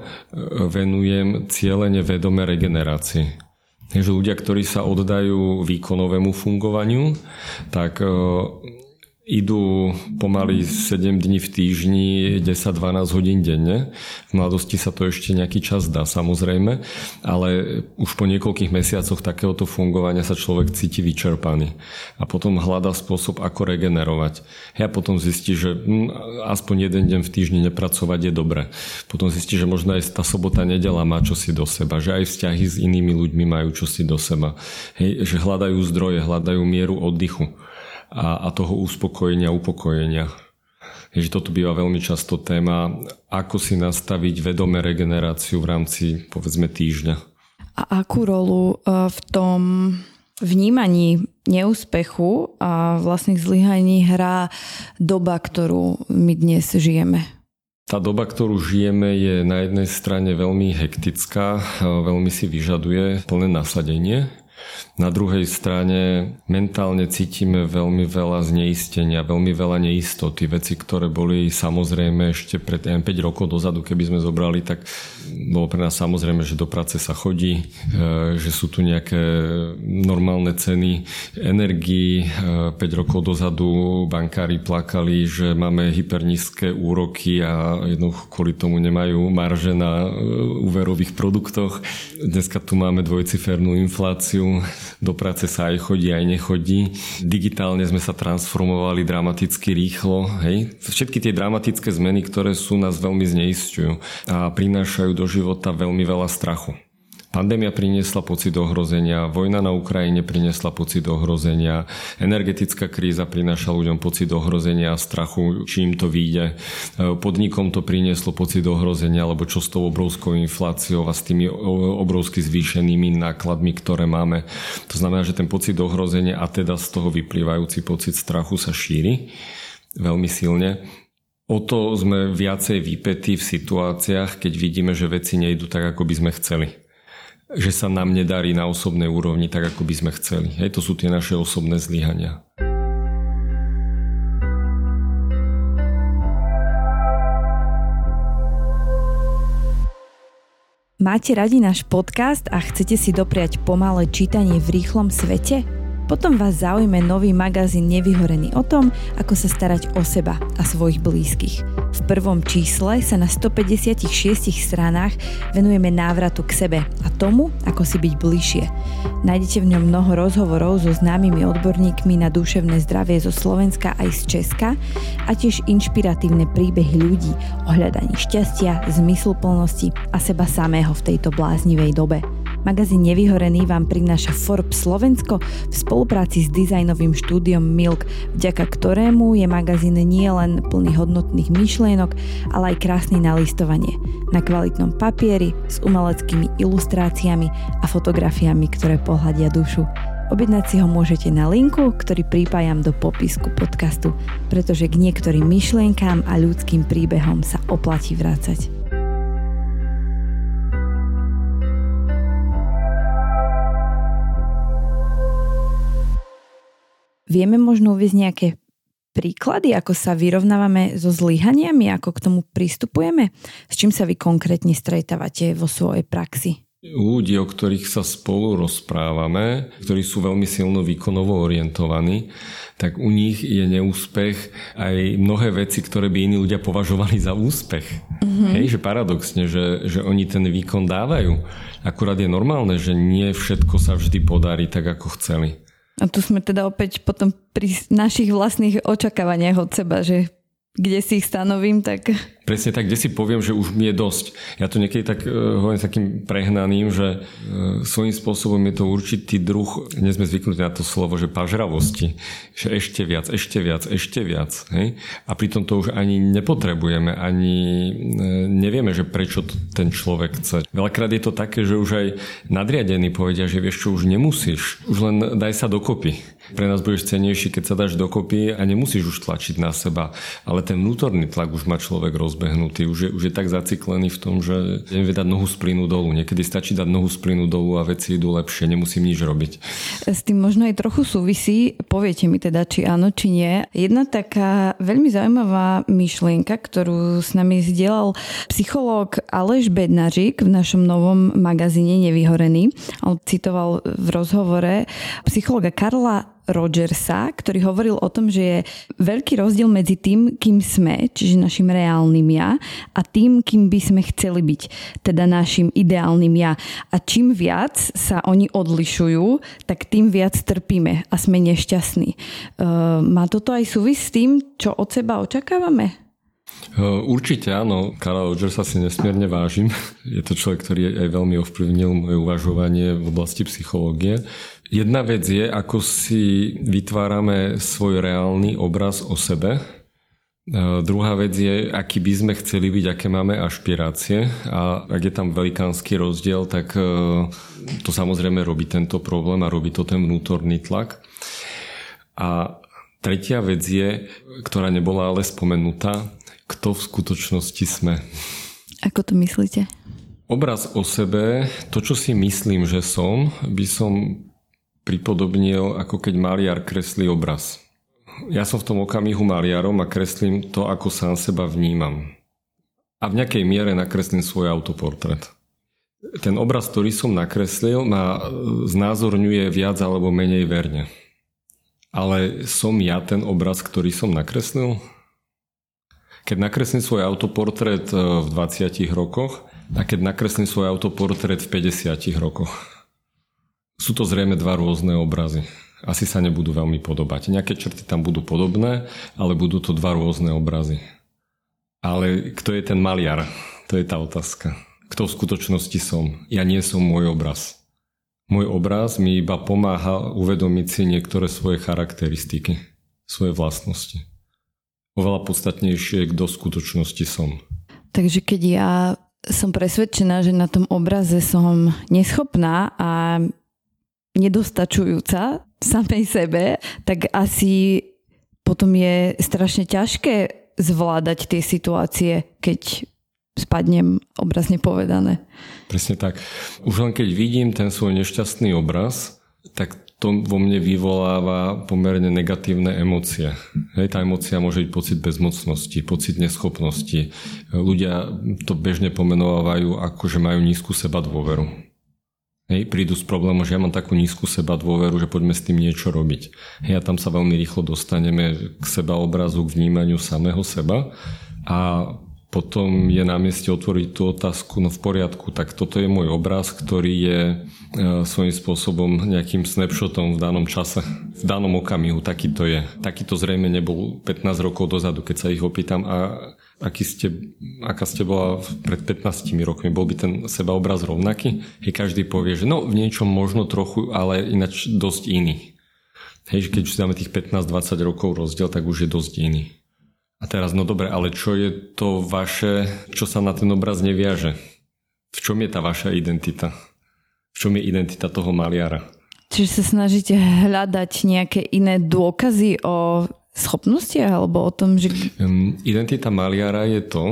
venujem cieľene vedome regenerácii. Takže ľudia, ktorí sa oddajú výkonovému fungovaniu, tak e, idú pomaly 7 dní v týždni, 10-12 hodín denne. V mladosti sa to ešte nejaký čas dá samozrejme, ale už po niekoľkých mesiacoch takéhoto fungovania sa človek cíti vyčerpaný. A potom hľadá spôsob, ako regenerovať. Ja potom zistí, že hm, aspoň jeden deň v týždni nepracovať je dobre. Potom zistí, že možno aj tá sobota, nedela má čosi do seba, že aj vzťahy s inými ľuďmi majú čosi do seba. Hej, že hľadajú zdroje, hľadajú mieru oddychu a, a toho uspokojenia, upokojenia. Takže toto býva veľmi často téma, ako si nastaviť vedomé regeneráciu v rámci, povedzme, týždňa. A akú rolu e, v tom vnímaní neúspechu a vlastných zlyhaní hrá doba, ktorú my dnes žijeme? Tá doba, ktorú žijeme, je na jednej strane veľmi hektická, veľmi si vyžaduje plné nasadenie na druhej strane mentálne cítime veľmi veľa zneistenia, veľmi veľa neistoty. Veci, ktoré boli samozrejme ešte pred 5 rokov dozadu, keby sme zobrali, tak bolo pre nás samozrejme, že do práce sa chodí, e, že sú tu nejaké normálne ceny energii. 5 e, rokov dozadu bankári plakali, že máme hypernízke úroky a jednoducho kvôli tomu nemajú marže na e, úverových produktoch. Dneska tu máme dvojcifernú infláciu do práce sa aj chodí, aj nechodí. Digitálne sme sa transformovali dramaticky rýchlo. Hej. Všetky tie dramatické zmeny, ktoré sú, nás veľmi zneistujú a prinášajú do života veľmi veľa strachu. Pandémia priniesla pocit ohrozenia, vojna na Ukrajine priniesla pocit ohrozenia, energetická kríza prináša ľuďom pocit ohrozenia a strachu, či im to vyjde. Podnikom to prinieslo pocit ohrozenia, alebo čo s tou obrovskou infláciou a s tými obrovsky zvýšenými nákladmi, ktoré máme. To znamená, že ten pocit ohrozenia a teda z toho vyplývajúci pocit strachu sa šíri veľmi silne. O to sme viacej vypetí v situáciách, keď vidíme, že veci nejdu tak, ako by sme chceli že sa nám nedarí na osobnej úrovni tak, ako by sme chceli. Hej, to sú tie naše osobné zlyhania. Máte radi náš podcast a chcete si dopriať pomalé čítanie v rýchlom svete? Potom vás zaujme nový magazín Nevyhorený o tom, ako sa starať o seba a svojich blízkych. V prvom čísle sa na 156 stranách venujeme návratu k sebe a tomu, ako si byť bližšie. Nájdete v ňom mnoho rozhovorov so známymi odborníkmi na duševné zdravie zo Slovenska aj z Česka a tiež inšpiratívne príbehy ľudí o hľadaní šťastia, zmysluplnosti a seba samého v tejto bláznivej dobe. Magazín Nevyhorený vám prináša Forbes Slovensko v spolupráci s dizajnovým štúdiom Milk, vďaka ktorému je magazín nie len plný hodnotných myšlienok, ale aj krásny na listovanie. Na kvalitnom papieri, s umeleckými ilustráciami a fotografiami, ktoré pohľadia dušu. Objednať si ho môžete na linku, ktorý pripájam do popisku podcastu, pretože k niektorým myšlienkám a ľudským príbehom sa oplatí vrácať. Vieme možno uvieť nejaké príklady, ako sa vyrovnávame so zlyhaniami, ako k tomu pristupujeme? S čím sa vy konkrétne stretávate vo svojej praxi? Ľudí, o ktorých sa spolu rozprávame, ktorí sú veľmi silno výkonovo orientovaní, tak u nich je neúspech aj mnohé veci, ktoré by iní ľudia považovali za úspech. Mm-hmm. Hej, že paradoxne, že, že oni ten výkon dávajú. Akurát je normálne, že nie všetko sa vždy podarí tak, ako chceli. A tu sme teda opäť potom pri našich vlastných očakávaniach od seba, že kde si ich stanovím, tak Presne tak, kde si poviem, že už mi je dosť. Ja to niekedy tak uh, hovorím takým prehnaným, že uh, svojím spôsobom je to určitý druh, nie sme zvyknutí na to slovo, že pažravosti. Že ešte viac, ešte viac, ešte viac. Hej? A pritom to už ani nepotrebujeme, ani uh, nevieme, že prečo to ten človek chce. Veľakrát je to také, že už aj nadriadení povedia, že vieš čo, už nemusíš, už len daj sa dokopy. Pre nás budeš cenejší, keď sa dáš dokopy a nemusíš už tlačiť na seba. Ale ten vnútorný tlak už má človek rozbitý rozbehnutý, už je, už je tak zaciklený v tom, že nevie dať nohu z dolu. Niekedy stačí dať nohu z dolu a veci idú lepšie, nemusím nič robiť. S tým možno aj trochu súvisí, poviete mi teda, či áno, či nie. Jedna taká veľmi zaujímavá myšlienka, ktorú s nami zdieľal psychológ Aleš Bednažik v našom novom magazíne Nevyhorený. On citoval v rozhovore psychologa Karla Rogersa, ktorý hovoril o tom, že je veľký rozdiel medzi tým, kým sme, čiže našim reálnym ja, a tým, kým by sme chceli byť, teda našim ideálnym ja. A čím viac sa oni odlišujú, tak tým viac trpíme a sme nešťastní. Uh, má toto aj súvis s tým, čo od seba očakávame? Určite áno, Karla Rogersa si nesmierne vážim. Je to človek, ktorý aj veľmi ovplyvnil moje uvažovanie v oblasti psychológie. Jedna vec je, ako si vytvárame svoj reálny obraz o sebe. Druhá vec je, aký by sme chceli byť, aké máme ašpirácie. A ak je tam velikánsky rozdiel, tak to samozrejme robí tento problém a robí to ten vnútorný tlak. A tretia vec je, ktorá nebola ale spomenutá, kto v skutočnosti sme. Ako to myslíte? Obraz o sebe, to, čo si myslím, že som, by som pripodobnil, ako keď maliar kreslí obraz. Ja som v tom okamihu maliarom a kreslím to, ako sám seba vnímam. A v nejakej miere nakreslím svoj autoportrét. Ten obraz, ktorý som nakreslil, ma znázorňuje viac alebo menej verne. Ale som ja ten obraz, ktorý som nakreslil? Keď nakreslím svoj autoportrét e, v 20 rokoch a keď nakreslím svoj autoportrét v 50 rokoch. Sú to zrejme dva rôzne obrazy. Asi sa nebudú veľmi podobať. Nejaké črty tam budú podobné, ale budú to dva rôzne obrazy. Ale kto je ten maliar? To je tá otázka. Kto v skutočnosti som? Ja nie som môj obraz. Môj obraz mi iba pomáha uvedomiť si niektoré svoje charakteristiky, svoje vlastnosti. Oveľa podstatnejšie, kto v skutočnosti som. Takže keď ja som presvedčená, že na tom obraze som neschopná a nedostačujúca samej sebe, tak asi potom je strašne ťažké zvládať tie situácie, keď spadnem obrazne povedané. Presne tak. Už len keď vidím ten svoj nešťastný obraz, tak to vo mne vyvoláva pomerne negatívne emócie. Hej, tá emócia môže byť pocit bezmocnosti, pocit neschopnosti. Ľudia to bežne pomenovávajú ako, že majú nízku seba dôveru. Hej, prídu s problémom, že ja mám takú nízku seba dôveru, že poďme s tým niečo robiť. Hej, a tam sa veľmi rýchlo dostaneme k seba obrazu, k vnímaniu samého seba a potom je na mieste otvoriť tú otázku, no v poriadku, tak toto je môj obraz, ktorý je e, svojím spôsobom nejakým snapshotom v danom čase, v danom okamihu, taký to je. Taký to zrejme nebol 15 rokov dozadu, keď sa ich opýtam a aký ste, aká ste bola pred 15 rokmi, bol by ten sebaobraz rovnaký? Hej, každý povie, že no v niečom možno trochu, ale ináč dosť iný. Hej, keď už dáme tých 15-20 rokov rozdiel, tak už je dosť iný. A teraz, no dobre, ale čo je to vaše, čo sa na ten obraz neviaže? V čom je tá vaša identita? V čom je identita toho maliara? Čiže sa snažíte hľadať nejaké iné dôkazy o schopnostiach alebo o tom, že... Identita maliara je to,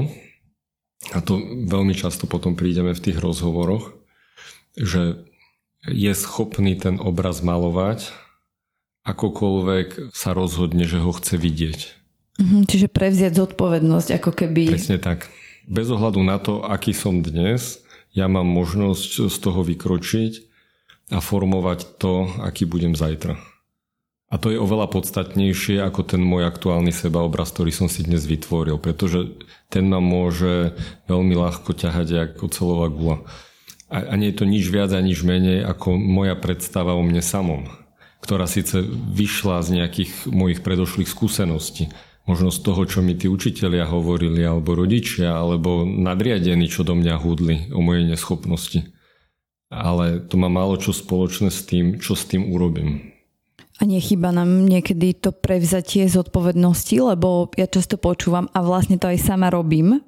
a to veľmi často potom prídeme v tých rozhovoroch, že je schopný ten obraz malovať, akokoľvek sa rozhodne, že ho chce vidieť. Mhm, čiže prevziať zodpovednosť, ako keby... Presne tak. Bez ohľadu na to, aký som dnes, ja mám možnosť z toho vykročiť a formovať to, aký budem zajtra. A to je oveľa podstatnejšie ako ten môj aktuálny sebaobraz, ktorý som si dnes vytvoril, pretože ten ma môže veľmi ľahko ťahať ako celová gula. A, a nie je to nič viac a nič menej ako moja predstava o mne samom, ktorá síce vyšla z nejakých mojich predošlých skúseností, možno z toho, čo mi tí učitelia hovorili, alebo rodičia, alebo nadriadení, čo do mňa hudli o mojej neschopnosti. Ale to má málo čo spoločné s tým, čo s tým urobím. A nechyba nám niekedy to prevzatie zodpovednosti, lebo ja často počúvam a vlastne to aj sama robím.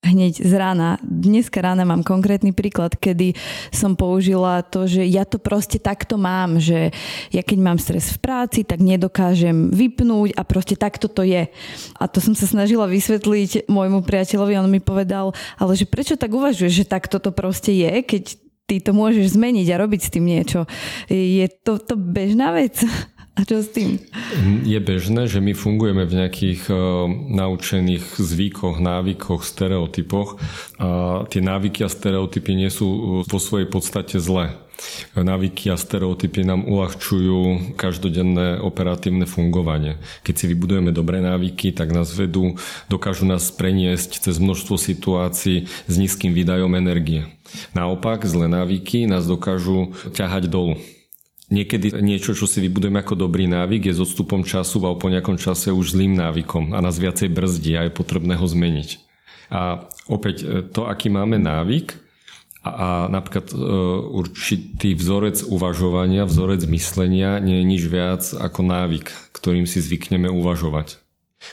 Hneď z rána. Dneska rána mám konkrétny príklad, kedy som použila to, že ja to proste takto mám, že ja keď mám stres v práci, tak nedokážem vypnúť a proste takto to je. A to som sa snažila vysvetliť môjmu priateľovi, on mi povedal, ale že prečo tak uvažuješ, že takto to proste je, keď ty to môžeš zmeniť a robiť s tým niečo. Je to, to bežná vec? A čo s tým? Je bežné, že my fungujeme v nejakých uh, naučených zvykoch, návykoch, stereotypoch a tie návyky a stereotypy nie sú e, vo svojej podstate zlé. Návyky a stereotypy nám uľahčujú každodenné operatívne fungovanie. Keď si vybudujeme dobré návyky, tak nás vedú, dokážu nás preniesť cez množstvo situácií s nízkym výdajom energie. Naopak, zlé návyky nás dokážu ťahať dolu Niekedy niečo, čo si vybudujeme ako dobrý návyk, je s odstupom času a po nejakom čase už zlým návykom a nás viacej brzdí a je potrebné ho zmeniť. A opäť e, to, aký máme návyk a, a napríklad e, určitý vzorec uvažovania, vzorec myslenia nie je nič viac ako návyk, ktorým si zvykneme uvažovať,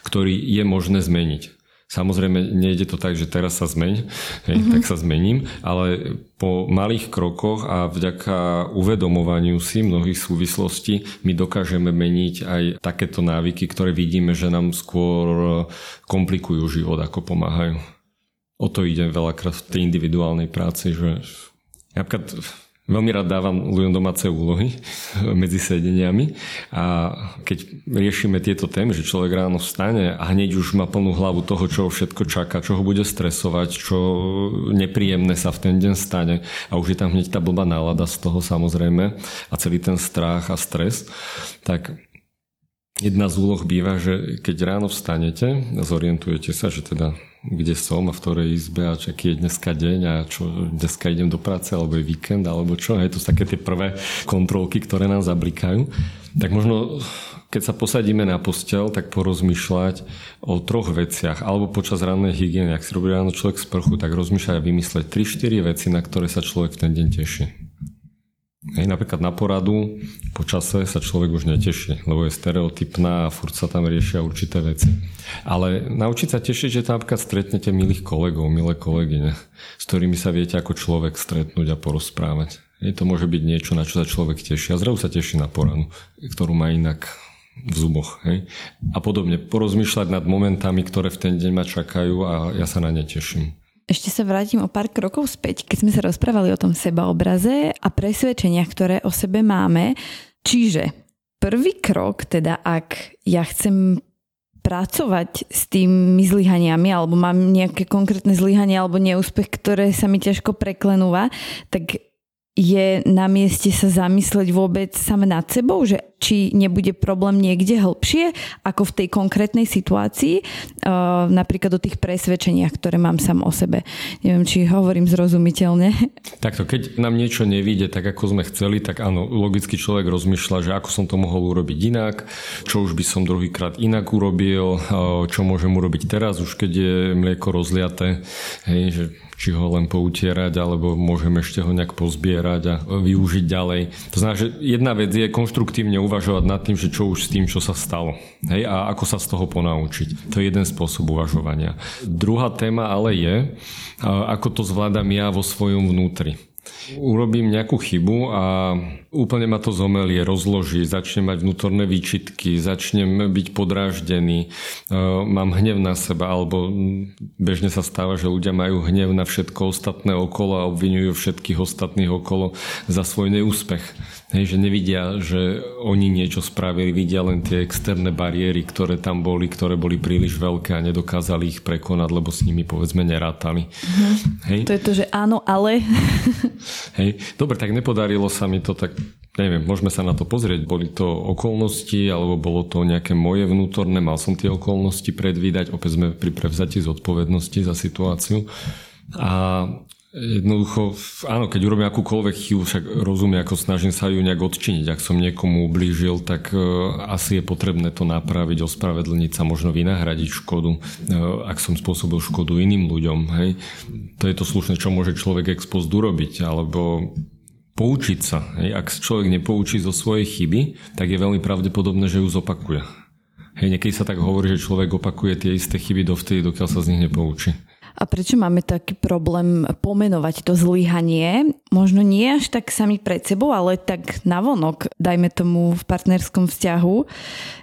ktorý je možné zmeniť. Samozrejme, nejde to tak, že teraz sa zmeň, hej, mm-hmm. tak sa zmením, ale po malých krokoch a vďaka uvedomovaniu si mnohých súvislostí my dokážeme meniť aj takéto návyky, ktoré vidíme, že nám skôr komplikujú život, ako pomáhajú. O to ide veľakrát v tej individuálnej práci, že napríklad Veľmi rád dávam ľuďom domáce úlohy medzi sedeniami a keď riešime tieto témy, že človek ráno vstane a hneď už má plnú hlavu toho, čo ho všetko čaká, čo ho bude stresovať, čo nepríjemné sa v ten deň stane a už je tam hneď tá blbá nálada z toho samozrejme a celý ten strach a stres, tak jedna z úloh býva, že keď ráno vstanete, zorientujete sa, že teda kde som a v ktorej izbe a čo, aký je dneska deň a čo dneska idem do práce alebo je víkend alebo čo. Hej, to sú také tie prvé kontrolky, ktoré nám zablikajú. Tak možno keď sa posadíme na postel, tak porozmýšľať o troch veciach. Alebo počas rannej hygieny, ak si robí ráno človek sprchu, tak rozmýšľať a vymysleť 3-4 veci, na ktoré sa človek v ten deň teší. Hej, napríklad na poradu po čase sa človek už neteší, lebo je stereotypná a furt sa tam riešia určité veci. Ale naučiť sa tešiť, že tam napríklad stretnete milých kolegov, milé kolegyne, s ktorými sa viete ako človek stretnúť a porozprávať. Hej, to môže byť niečo, na čo sa človek teší. A zrazu sa teší na poradu, ktorú má inak v zuboch. Hej? A podobne porozmýšľať nad momentami, ktoré v ten deň ma čakajú a ja sa na ne teším. Ešte sa vrátim o pár krokov späť, keď sme sa rozprávali o tom sebaobraze a presvedčeniach, ktoré o sebe máme. Čiže prvý krok, teda ak ja chcem pracovať s tými zlyhaniami alebo mám nejaké konkrétne zlyhanie alebo neúspech, ktoré sa mi ťažko preklenúva, tak je na mieste sa zamysleť vôbec sám nad sebou, že či nebude problém niekde hĺbšie ako v tej konkrétnej situácii, uh, napríklad o tých presvedčeniach, ktoré mám sám o sebe. Neviem, či hovorím zrozumiteľne. Takto, keď nám niečo nevíde tak, ako sme chceli, tak áno, logicky človek rozmýšľa, že ako som to mohol urobiť inak, čo už by som druhýkrát inak urobil, čo môžem urobiť teraz, už keď je mlieko rozliaté, hej, že či ho len poutierať, alebo môžeme ešte ho nejak pozbierať a využiť ďalej. To znamená, že jedna vec je konštruktívne uvažovať nad tým, že čo už s tým, čo sa stalo. Hej, a ako sa z toho ponaučiť. To je jeden spôsob uvažovania. Druhá téma ale je, ako to zvládam ja vo svojom vnútri urobím nejakú chybu a úplne ma to zomelie, rozloží, začnem mať vnútorné výčitky, začnem byť podráždený, e, mám hnev na seba, alebo bežne sa stáva, že ľudia majú hnev na všetko ostatné okolo a obvinujú všetkých ostatných okolo za svoj neúspech. Hej, že nevidia, že oni niečo spravili, vidia len tie externé bariéry, ktoré tam boli, ktoré boli príliš veľké a nedokázali ich prekonať, lebo s nimi povedzme nerátali. Mhm. Hej? To je to, že áno, ale... Hej, dobre, tak nepodarilo sa mi to, tak neviem, môžeme sa na to pozrieť. Boli to okolnosti, alebo bolo to nejaké moje vnútorné, mal som tie okolnosti predvídať, opäť sme pri prevzati zodpovednosti za situáciu. A Jednoducho, áno, keď urobím akúkoľvek chybu, však rozumiem, ako snažím sa ju nejak odčiniť. Ak som niekomu ublížil, tak uh, asi je potrebné to napraviť, ospravedlniť sa, možno vynahradiť škodu, uh, ak som spôsobil škodu iným ľuďom. Hej. To je to slušné, čo môže človek ex post urobiť, alebo poučiť sa. Hej. Ak človek nepoučí zo svojej chyby, tak je veľmi pravdepodobné, že ju zopakuje. Hej, niekedy sa tak hovorí, že človek opakuje tie isté chyby dovtedy, dokiaľ sa z nich nepoučí. A prečo máme taký problém pomenovať to zlyhanie? Možno nie až tak sami pred sebou, ale tak navonok, dajme tomu v partnerskom vzťahu,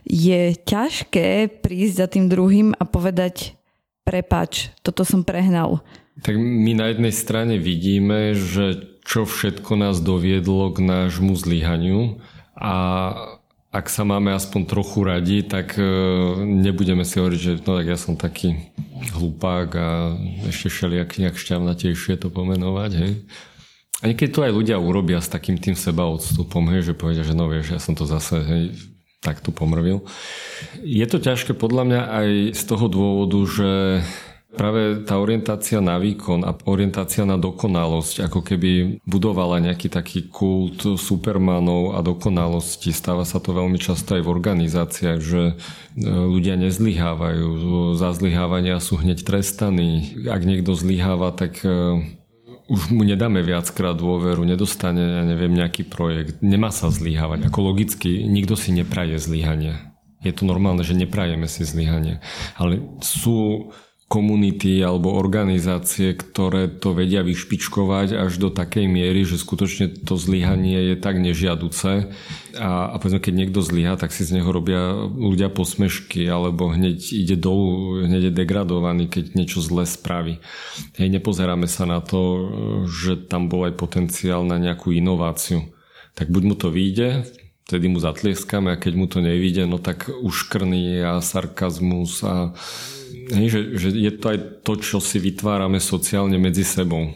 je ťažké prísť za tým druhým a povedať prepač, toto som prehnal. Tak my na jednej strane vidíme, že čo všetko nás doviedlo k nášmu zlyhaniu a ak sa máme aspoň trochu radi, tak e, nebudeme si hovoriť, že no tak ja som taký hlupák a ešte všelijak nejak šťavnatejšie to pomenovať, hej. A niekedy to aj ľudia urobia s takým tým seba odstupom, hej, že povedia, že no vieš, ja som to zase hej, takto pomrvil. Je to ťažké podľa mňa aj z toho dôvodu, že Práve tá orientácia na výkon a orientácia na dokonalosť, ako keby budovala nejaký taký kult supermanov a dokonalosti. Stáva sa to veľmi často aj v organizáciách, že e, ľudia nezlyhávajú. Za zlyhávania sú hneď trestaní. Ak niekto zlyháva, tak e, už mu nedáme viackrát dôveru, nedostane, ja neviem, nejaký projekt. Nemá sa zlyhávať. Ako logicky, nikto si nepraje zlyhanie. Je to normálne, že neprajeme si zlyhanie. Ale sú komunity alebo organizácie, ktoré to vedia vyšpičkovať až do takej miery, že skutočne to zlyhanie je tak nežiaduce a, a povedzme, keď niekto zlyha, tak si z neho robia ľudia posmešky alebo hneď ide dolu, hneď je degradovaný, keď niečo zle spraví. Hej, nepozeráme sa na to, že tam bol aj potenciál na nejakú inováciu. Tak buď mu to vyjde, vtedy mu zatlieskame a keď mu to nevíde, no tak uškrný a sarkazmus a hej, že, že je to aj to, čo si vytvárame sociálne medzi sebou.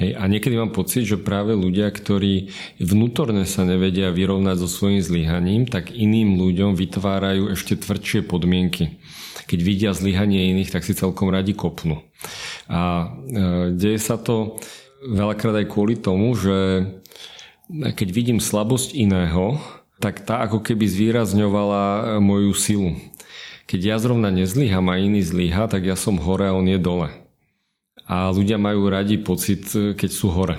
Hej, a niekedy mám pocit, že práve ľudia, ktorí vnútorne sa nevedia vyrovnať so svojím zlyhaním, tak iným ľuďom vytvárajú ešte tvrdšie podmienky. Keď vidia zlyhanie iných, tak si celkom radi kopnú. A e, deje sa to veľakrát aj kvôli tomu, že keď vidím slabosť iného, tak tá ako keby zvýrazňovala moju silu keď ja zrovna nezlyham a iný zlyha, tak ja som hore a on je dole. A ľudia majú radi pocit, keď sú hore.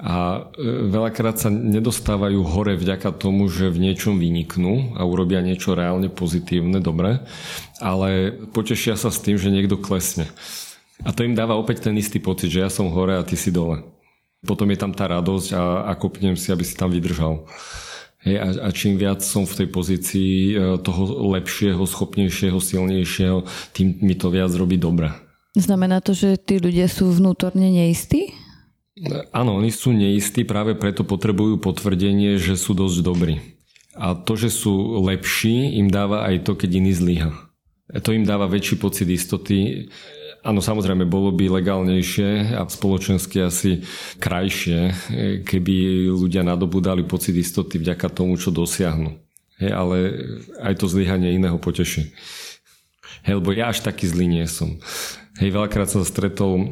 A e, veľakrát sa nedostávajú hore vďaka tomu, že v niečom vyniknú a urobia niečo reálne pozitívne, dobre, ale potešia sa s tým, že niekto klesne. A to im dáva opäť ten istý pocit, že ja som hore a ty si dole. Potom je tam tá radosť a, a kopnem si, aby si tam vydržal. Hej, a, a čím viac som v tej pozícii e, toho lepšieho, schopnejšieho, silnejšieho, tým mi to viac robí dobre. Znamená to, že tí ľudia sú vnútorne neistí? Áno, oni sú neistí, práve preto potrebujú potvrdenie, že sú dosť dobrí. A to, že sú lepší, im dáva aj to, keď iný zlyha. To im dáva väčší pocit istoty Áno, samozrejme, bolo by legálnejšie a spoločensky asi krajšie, keby ľudia nadobudali pocit istoty vďaka tomu, čo dosiahnu. Hej, ale aj to zlyhanie iného poteší. Hej, lebo ja až taký zlý nie som. Hej, veľakrát som sa stretol e,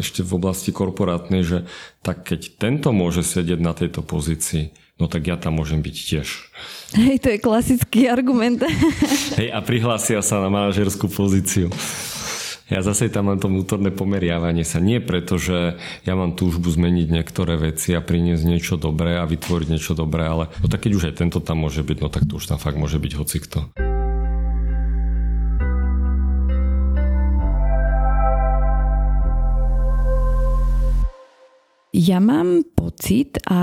ešte v oblasti korporátnej, že tak keď tento môže sedieť na tejto pozícii, no tak ja tam môžem byť tiež. Hej, to je klasický argument. Hej, a prihlásia sa na manažerskú pozíciu. Ja zase tam mám to vnútorné pomeriavanie sa. Nie preto, že ja mám túžbu zmeniť niektoré veci a priniesť niečo dobré a vytvoriť niečo dobré, ale no tak keď už aj tento tam môže byť, no tak to už tam fakt môže byť hocikto. Ja mám pocit a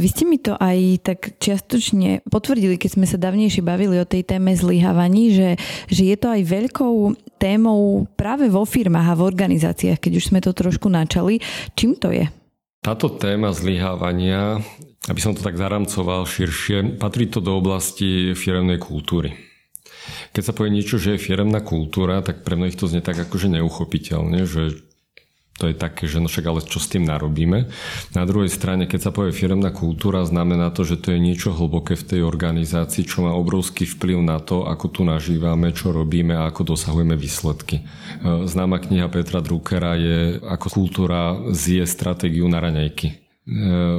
vy ste mi to aj tak čiastočne potvrdili, keď sme sa dávnejšie bavili o tej téme zlyhávaní, že, že je to aj veľkou témou práve vo firmách a v organizáciách, keď už sme to trošku načali. Čím to je? Táto téma zlyhávania, aby som to tak zaramcoval širšie, patrí to do oblasti firemnej kultúry. Keď sa povie niečo, že je firemná kultúra, tak pre mnohých to znie tak akože neuchopiteľne, že to je také, že no však ale čo s tým narobíme. Na druhej strane, keď sa povie firemná kultúra, znamená to, že to je niečo hlboké v tej organizácii, čo má obrovský vplyv na to, ako tu nažívame, čo robíme a ako dosahujeme výsledky. E, známa kniha Petra Druckera je ako kultúra zje stratégiu na raňajky. E,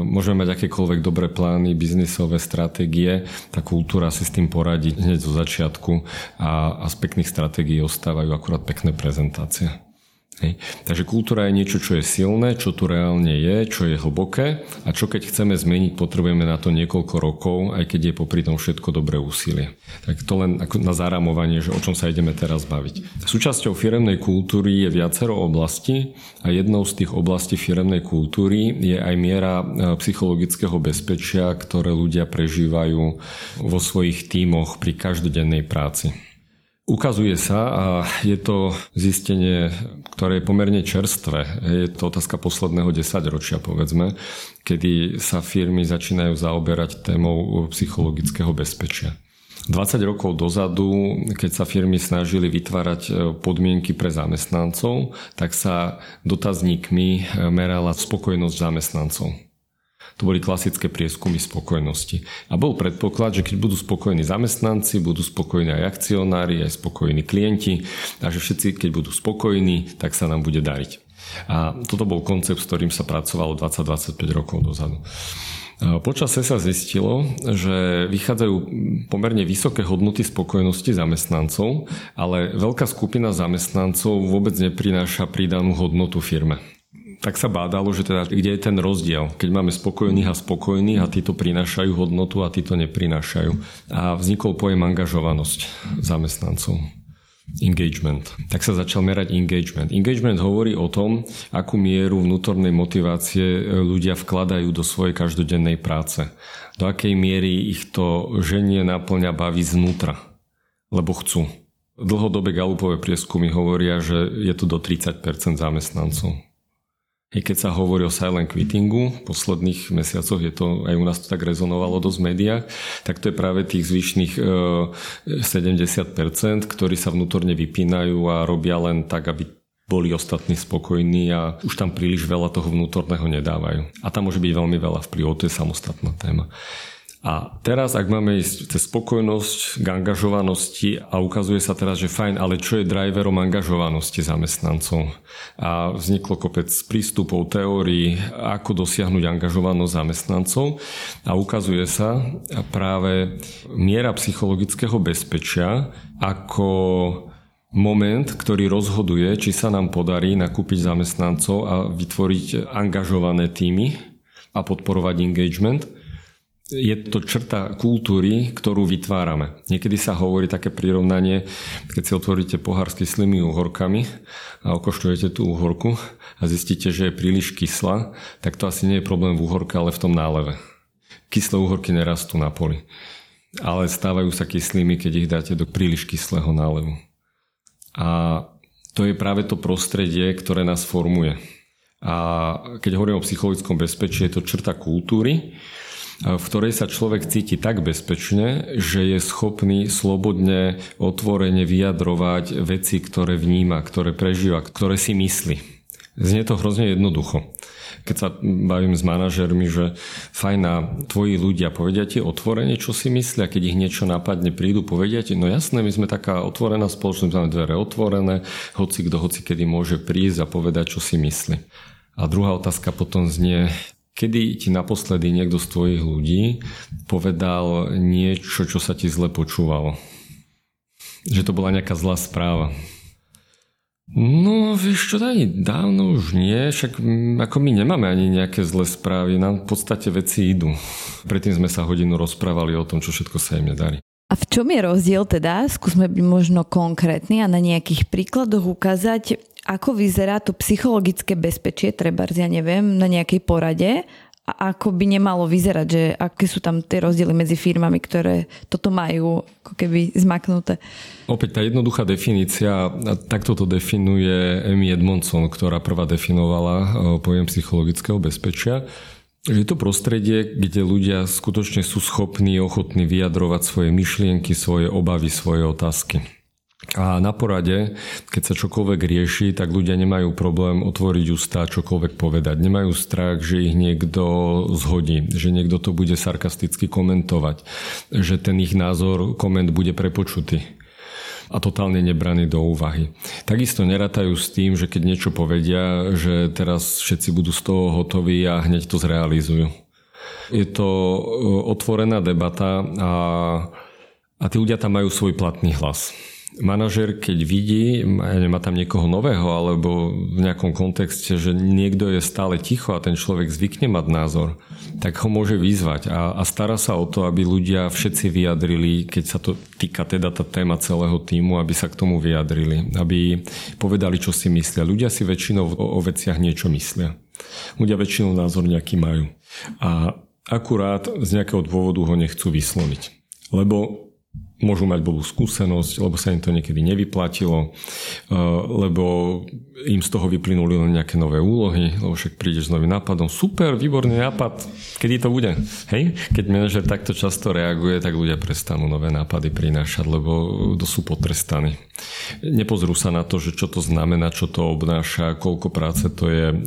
môžeme mať akékoľvek dobré plány, biznisové stratégie, tá kultúra si s tým poradí hneď zo začiatku a, a z pekných stratégií ostávajú akurát pekné prezentácie. Hej. Takže kultúra je niečo, čo je silné, čo tu reálne je, čo je hlboké a čo keď chceme zmeniť, potrebujeme na to niekoľko rokov, aj keď je popri tom všetko dobré úsilie. Tak to len ako na zaramovanie, že o čom sa ideme teraz baviť. Súčasťou firemnej kultúry je viacero oblastí a jednou z tých oblastí firemnej kultúry je aj miera e, psychologického bezpečia, ktoré ľudia prežívajú vo svojich tímoch pri každodennej práci. Ukazuje sa a je to zistenie, ktoré je pomerne čerstvé. Je to otázka posledného desaťročia, povedzme, kedy sa firmy začínajú zaoberať témou psychologického bezpečia. 20 rokov dozadu, keď sa firmy snažili vytvárať e, podmienky pre zamestnancov, tak sa dotazníkmi e, merala spokojnosť zamestnancov. To boli klasické prieskumy spokojnosti. A bol predpoklad, že keď budú spokojní zamestnanci, budú spokojní aj akcionári, aj spokojní klienti a že všetci, keď budú spokojní, tak sa nám bude dariť. A toto bol koncept, s ktorým sa pracovalo 20-25 rokov dozadu. Počasie sa zistilo, že vychádzajú pomerne vysoké hodnoty spokojnosti zamestnancov, ale veľká skupina zamestnancov vôbec neprináša pridanú hodnotu firme tak sa bádalo, že teda kde je ten rozdiel, keď máme spokojných a spokojných a títo prinášajú hodnotu a títo neprinášajú. A vznikol pojem angažovanosť zamestnancov. Engagement. Tak sa začal merať engagement. Engagement hovorí o tom, akú mieru vnútornej motivácie ľudia vkladajú do svojej každodennej práce. Do akej miery ich to ženie naplňa baví znútra. Lebo chcú. Dlhodobé galupové prieskumy hovoria, že je to do 30% zamestnancov. I keď sa hovorí o silent quittingu, v posledných mesiacoch je to, aj u nás to tak rezonovalo dosť v médiách, tak to je práve tých zvyšných 70%, e, ktorí sa vnútorne vypínajú a robia len tak, aby boli ostatní spokojní a už tam príliš veľa toho vnútorného nedávajú. A tam môže byť veľmi veľa vplyvov, to je samostatná téma. A teraz, ak máme ísť cez spokojnosť k angažovanosti a ukazuje sa teraz, že fajn, ale čo je driverom angažovanosti zamestnancov? A vzniklo kopec prístupov, teórií, ako dosiahnuť angažovanosť zamestnancov a ukazuje sa práve miera psychologického bezpečia ako moment, ktorý rozhoduje, či sa nám podarí nakúpiť zamestnancov a vytvoriť angažované týmy a podporovať engagement – je to črta kultúry, ktorú vytvárame. Niekedy sa hovorí také prirovnanie, keď si otvoríte pohár s kyslými uhorkami a okoštujete tú uhorku a zistíte, že je príliš kyslá, tak to asi nie je problém v uhorke, ale v tom náleve. Kyslé uhorky nerastú na poli, ale stávajú sa kyslými, keď ich dáte do príliš kyslého nálevu. A to je práve to prostredie, ktoré nás formuje. A keď hovorím o psychologickom bezpečí, je to črta kultúry, v ktorej sa človek cíti tak bezpečne, že je schopný slobodne, otvorene vyjadrovať veci, ktoré vníma, ktoré prežíva, ktoré si myslí. Znie to hrozne jednoducho. Keď sa bavím s manažermi, že fajn tvoji ľudia povedia ti otvorene, čo si myslia, keď ich niečo napadne, prídu, povedia ti, no jasné, my sme taká otvorená spoločnosť, máme dvere otvorené, hoci kto hoci kedy môže prísť a povedať, čo si myslí. A druhá otázka potom znie, Kedy ti naposledy niekto z tvojich ľudí povedal niečo, čo sa ti zle počúvalo? Že to bola nejaká zlá správa. No, vieš čo, aj dávno už nie, však ako my nemáme ani nejaké zlé správy, nám v podstate veci idú. Predtým sme sa hodinu rozprávali o tom, čo všetko sa im nedarí. A v čom je rozdiel teda? Skúsme byť možno konkrétny a na nejakých príkladoch ukázať, ako vyzerá to psychologické bezpečie, treba, ja neviem, na nejakej porade a ako by nemalo vyzerať, že aké sú tam tie rozdiely medzi firmami, ktoré toto majú ako keby zmaknuté. Opäť tá jednoduchá definícia, takto to definuje Amy Edmondson, ktorá prvá definovala e, pojem psychologického bezpečia. Je to prostredie, kde ľudia skutočne sú schopní, ochotní vyjadrovať svoje myšlienky, svoje obavy, svoje otázky. A na porade, keď sa čokoľvek rieši, tak ľudia nemajú problém otvoriť ústa čokoľvek povedať. Nemajú strach, že ich niekto zhodí, že niekto to bude sarkasticky komentovať, že ten ich názor, koment bude prepočutý a totálne nebraný do úvahy. Takisto nerátajú s tým, že keď niečo povedia, že teraz všetci budú z toho hotoví a hneď to zrealizujú. Je to e, otvorená debata a, a tí ľudia tam majú svoj platný hlas Manažer, keď vidí, má tam niekoho nového alebo v nejakom kontexte, že niekto je stále ticho a ten človek zvykne mať názor, tak ho môže vyzvať a, a stará sa o to, aby ľudia všetci vyjadrili, keď sa to týka teda tá téma celého týmu, aby sa k tomu vyjadrili, aby povedali, čo si myslia. Ľudia si väčšinou o, o veciach niečo myslia. Ľudia väčšinou názor nejaký majú. A akurát z nejakého dôvodu ho nechcú vysloviť. Lebo môžu mať blbú skúsenosť, lebo sa im to niekedy nevyplatilo, eh, lebo im z toho vyplynuli len nejaké nové úlohy, lebo však prídeš s novým nápadom. Super, výborný nápad, kedy to bude? Hej? Keď manažer takto často reaguje, tak ľudia prestanú nové nápady prinášať, lebo to sú potrestaní. Nepozrú sa na to, že čo to znamená, čo to obnáša, koľko práce to je, eh,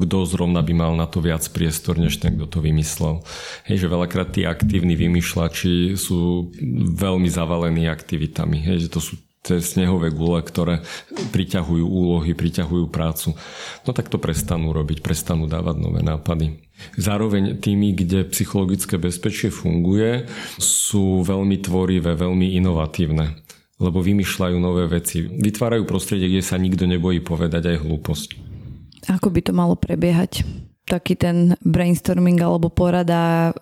kto zrovna by mal na to viac priestor, než ten, kto to vymyslel. Hej, že veľakrát tí aktívni vymýšľači sú veľmi zavalení aktivitami. Hej, že to sú tie snehové gule, ktoré priťahujú úlohy, priťahujú prácu. No tak to prestanú robiť, prestanú dávať nové nápady. Zároveň tými, kde psychologické bezpečie funguje, sú veľmi tvorivé, veľmi inovatívne lebo vymýšľajú nové veci. Vytvárajú prostredie, kde sa nikto nebojí povedať aj hlúposť. Ako by to malo prebiehať? Taký ten brainstorming alebo porada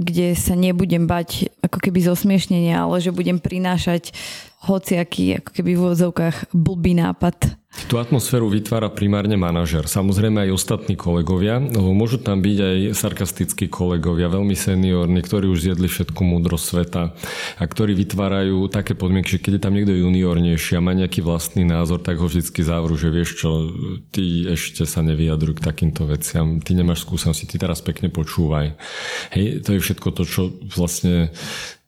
kde sa nebudem bať ako keby zosmiešnenia, ale že budem prinášať hociaký ako keby v úvodzovkách blbý nápad Tú atmosféru vytvára primárne manažer. Samozrejme aj ostatní kolegovia, lebo môžu tam byť aj sarkastickí kolegovia, veľmi seniorní, ktorí už zjedli všetku múdrosť sveta a ktorí vytvárajú také podmienky, že keď je tam niekto juniornejší a má nejaký vlastný názor, tak ho vždy zavru, že vieš čo, ty ešte sa nevyjadruj k takýmto veciam, ty nemáš skúsenosti, ty teraz pekne počúvaj. Hej, to je všetko to, čo vlastne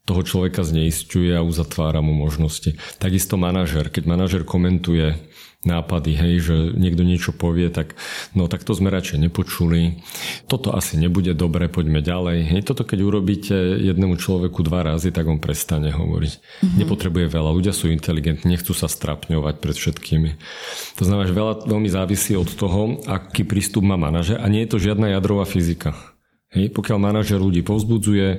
toho človeka zneistuje a uzatvára mu možnosti. Takisto manažer. Keď manažer komentuje nápady, hej, že niekto niečo povie, tak no tak to sme radšej nepočuli. Toto asi nebude dobre, poďme ďalej. Hej, toto keď urobíte jednému človeku dva razy, tak on prestane hovoriť. Mm-hmm. Nepotrebuje veľa. Ľudia sú inteligentní, nechcú sa strapňovať pred všetkými. To znamená, že veľa veľmi závisí od toho, aký prístup má manažer a nie je to žiadna jadrová fyzika. Hej, pokiaľ manažer ľudí povzbudzuje, e,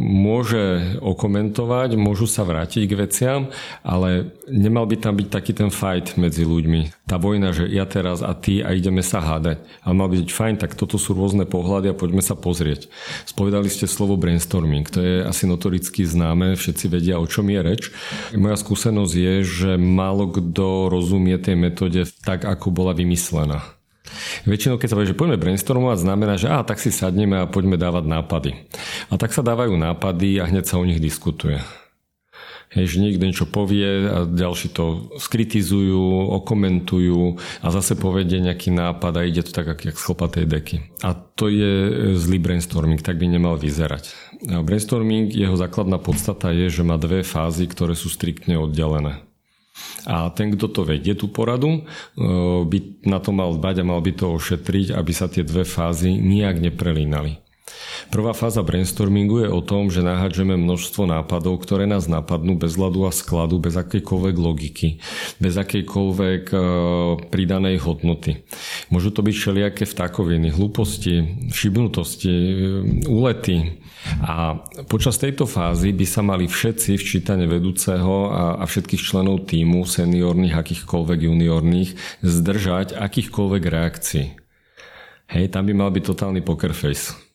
môže okomentovať, môžu sa vrátiť k veciam, ale nemal by tam byť taký ten fight medzi ľuďmi. Tá vojna, že ja teraz a ty a ideme sa hádať. Ale mal by byť fajn, tak toto sú rôzne pohľady a poďme sa pozrieť. Spovedali ste slovo brainstorming, to je asi notoricky známe, všetci vedia, o čom je reč. Moja skúsenosť je, že málo kto rozumie tej metóde tak, ako bola vymyslená. Väčšinou, keď sa povie, že poďme brainstormovať, znamená, že á, tak si sadneme a poďme dávať nápady. A tak sa dávajú nápady a hneď sa o nich diskutuje. Hej, že niekto niečo povie a ďalší to skritizujú, okomentujú a zase povedie nejaký nápad a ide to tak, jak z chlpatej deky. A to je zlý brainstorming, tak by nemal vyzerať. A brainstorming, jeho základná podstata je, že má dve fázy, ktoré sú striktne oddelené. A ten, kto to vedie, tú poradu, e, by na to mal dbať a mal by to ošetriť, aby sa tie dve fázy nijak neprelínali. Prvá fáza brainstormingu je o tom, že nahádžeme množstvo nápadov, ktoré nás napadnú bez ľadu a skladu, bez akejkoľvek logiky, bez akejkoľvek e, pridanej hodnoty. Môžu to byť všelijaké vtákoviny, hlúposti, šibnutosti, e, úlety, a počas tejto fázy by sa mali všetci včítane vedúceho a, a všetkých členov týmu, seniorných, akýchkoľvek juniorných, zdržať akýchkoľvek reakcií. Hej, tam by mal byť totálny poker face.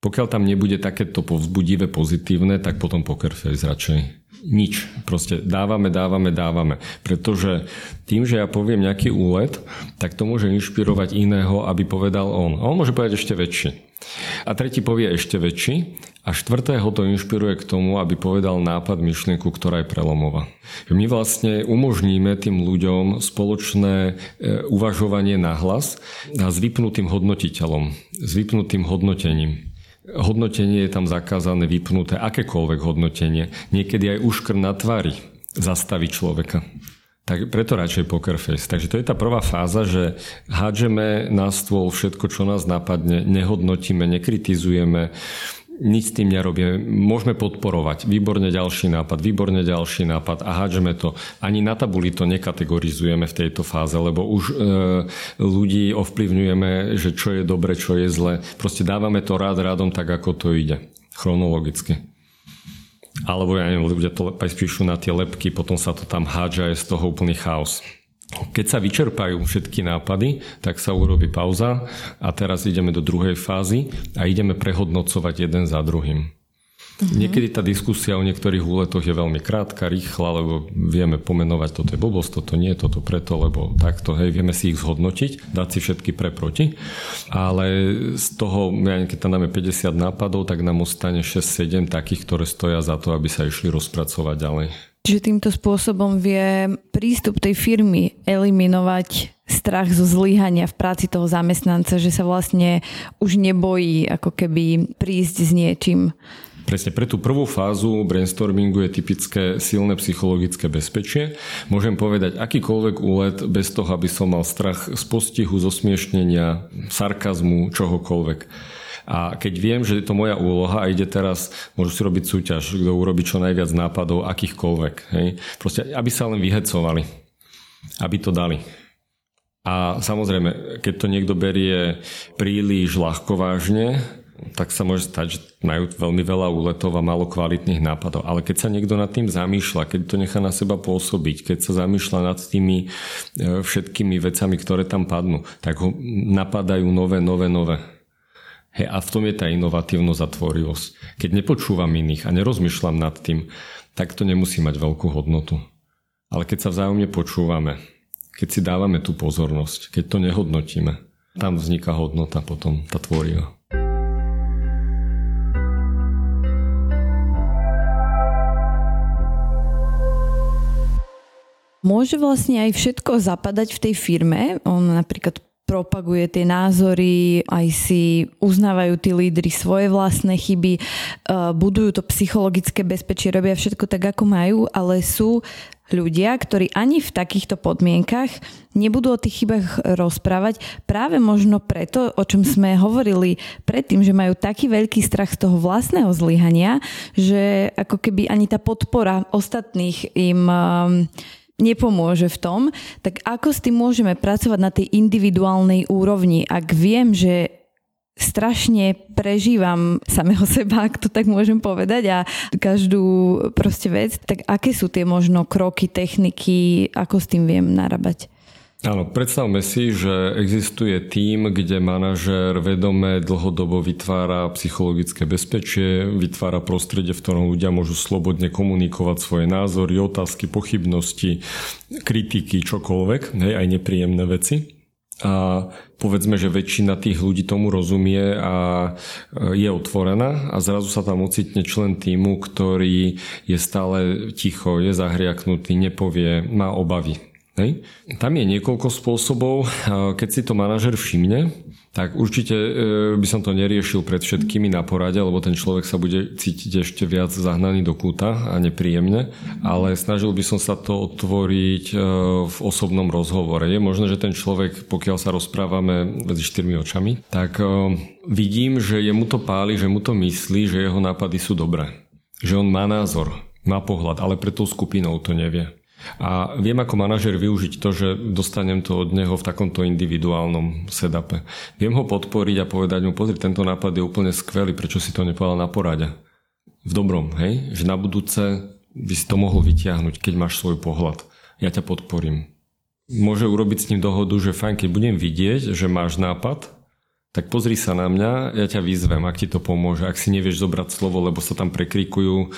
Pokiaľ tam nebude takéto povzbudivé, pozitívne, tak potom poker face radšej nič. Proste dávame, dávame, dávame. Pretože tým, že ja poviem nejaký úlet, tak to môže inšpirovať iného, aby povedal on. A on môže povedať ešte väčší. A tretí povie ešte väčší a štvrtého to inšpiruje k tomu, aby povedal nápad, myšlienku, ktorá je prelomová. My vlastne umožníme tým ľuďom spoločné e, uvažovanie na hlas a s vypnutým hodnotiteľom, s vypnutým hodnotením. Hodnotenie je tam zakázané, vypnuté, akékoľvek hodnotenie. Niekedy aj úškr na tvári zastaví človeka. Tak preto radšej poker face. Takže to je tá prvá fáza, že hádžeme na stôl všetko, čo nás napadne, nehodnotíme, nekritizujeme, nič s tým nerobíme. Môžeme podporovať. Výborne ďalší nápad, výborne ďalší nápad a hádžeme to. Ani na tabuli to nekategorizujeme v tejto fáze, lebo už e, ľudí ovplyvňujeme, že čo je dobre, čo je zle. Proste dávame to rád rádom tak, ako to ide. Chronologicky. Alebo ja neviem, ľudia to aj spíšu na tie lepky, potom sa to tam hádža, je z toho úplný chaos. Keď sa vyčerpajú všetky nápady, tak sa urobí pauza a teraz ideme do druhej fázy a ideme prehodnocovať jeden za druhým. Mm-hmm. Niekedy tá diskusia o niektorých úletoch je veľmi krátka, rýchla, lebo vieme pomenovať, toto je blbosť, toto nie, toto preto, lebo takto, hej, vieme si ich zhodnotiť, dať si všetky pre proti, ale z toho, ja keď tam dáme 50 nápadov, tak nám ostane 6-7 takých, ktoré stoja za to, aby sa išli rozpracovať ďalej. Čiže týmto spôsobom vie prístup tej firmy eliminovať strach zo zlyhania v práci toho zamestnanca, že sa vlastne už nebojí ako keby prísť s niečím. Presne pre tú prvú fázu brainstormingu je typické silné psychologické bezpečie. Môžem povedať akýkoľvek úlet bez toho, aby som mal strach z postihu, zosmiešnenia, sarkazmu, čohokoľvek. A keď viem, že je to moja úloha a ide teraz, môžu si robiť súťaž, kto urobí čo najviac nápadov, akýchkoľvek. Hej? Proste, aby sa len vyhecovali. Aby to dali. A samozrejme, keď to niekto berie príliš ľahko vážne, tak sa môže stať, že majú veľmi veľa úletov a málo kvalitných nápadov. Ale keď sa niekto nad tým zamýšľa, keď to nechá na seba pôsobiť, keď sa zamýšľa nad tými e, všetkými vecami, ktoré tam padnú, tak ho napadajú nové, nové, nové. Hej, a v tom je tá inovatívnosť a tvorivosť. Keď nepočúvam iných a nerozmýšľam nad tým, tak to nemusí mať veľkú hodnotu. Ale keď sa vzájomne počúvame, keď si dávame tú pozornosť, keď to nehodnotíme, tam vzniká hodnota potom, tá tvorivá. Môže vlastne aj všetko zapadať v tej firme. On napríklad propaguje tie názory, aj si uznávajú tí lídry svoje vlastné chyby, e, budujú to psychologické bezpečie, robia všetko tak, ako majú, ale sú ľudia, ktorí ani v takýchto podmienkach nebudú o tých chybách rozprávať práve možno preto, o čom sme hovorili predtým, že majú taký veľký strach z toho vlastného zlyhania, že ako keby ani tá podpora ostatných im nepomôže v tom, tak ako s tým môžeme pracovať na tej individuálnej úrovni, ak viem, že strašne prežívam samého seba, ak to tak môžem povedať a každú proste vec, tak aké sú tie možno kroky, techniky, ako s tým viem narabať? Áno, predstavme si, že existuje tím, kde manažér vedome dlhodobo vytvára psychologické bezpečie, vytvára prostredie, v ktorom ľudia môžu slobodne komunikovať svoje názory, otázky, pochybnosti, kritiky, čokoľvek, hej, aj nepríjemné veci. A povedzme, že väčšina tých ľudí tomu rozumie a e, je otvorená a zrazu sa tam ocitne člen týmu, ktorý je stále ticho, je zahriaknutý, nepovie, má obavy Hej. Tam je niekoľko spôsobov. Keď si to manažer všimne, tak určite e, by som to neriešil pred všetkými na porade, lebo ten človek sa bude cítiť ešte viac zahnaný do kúta a nepríjemne, ale snažil by som sa to otvoriť e, v osobnom rozhovore. Je možné, že ten človek, pokiaľ sa rozprávame medzi štyrmi očami, tak e, vidím, že jemu to páli, že mu to myslí, že jeho nápady sú dobré. Že on má názor, má pohľad, ale pre tou skupinou to nevie. A viem ako manažer využiť to, že dostanem to od neho v takomto individuálnom sedape. Viem ho podporiť a povedať mu, pozri, tento nápad je úplne skvelý, prečo si to nepovedal na porade. V dobrom, hej? Že na budúce by si to mohol vytiahnuť, keď máš svoj pohľad. Ja ťa podporím. Môže urobiť s ním dohodu, že fajn, keď budem vidieť, že máš nápad, tak pozri sa na mňa, ja ťa vyzvem, ak ti to pomôže. Ak si nevieš zobrať slovo, lebo sa tam prekrikujú e,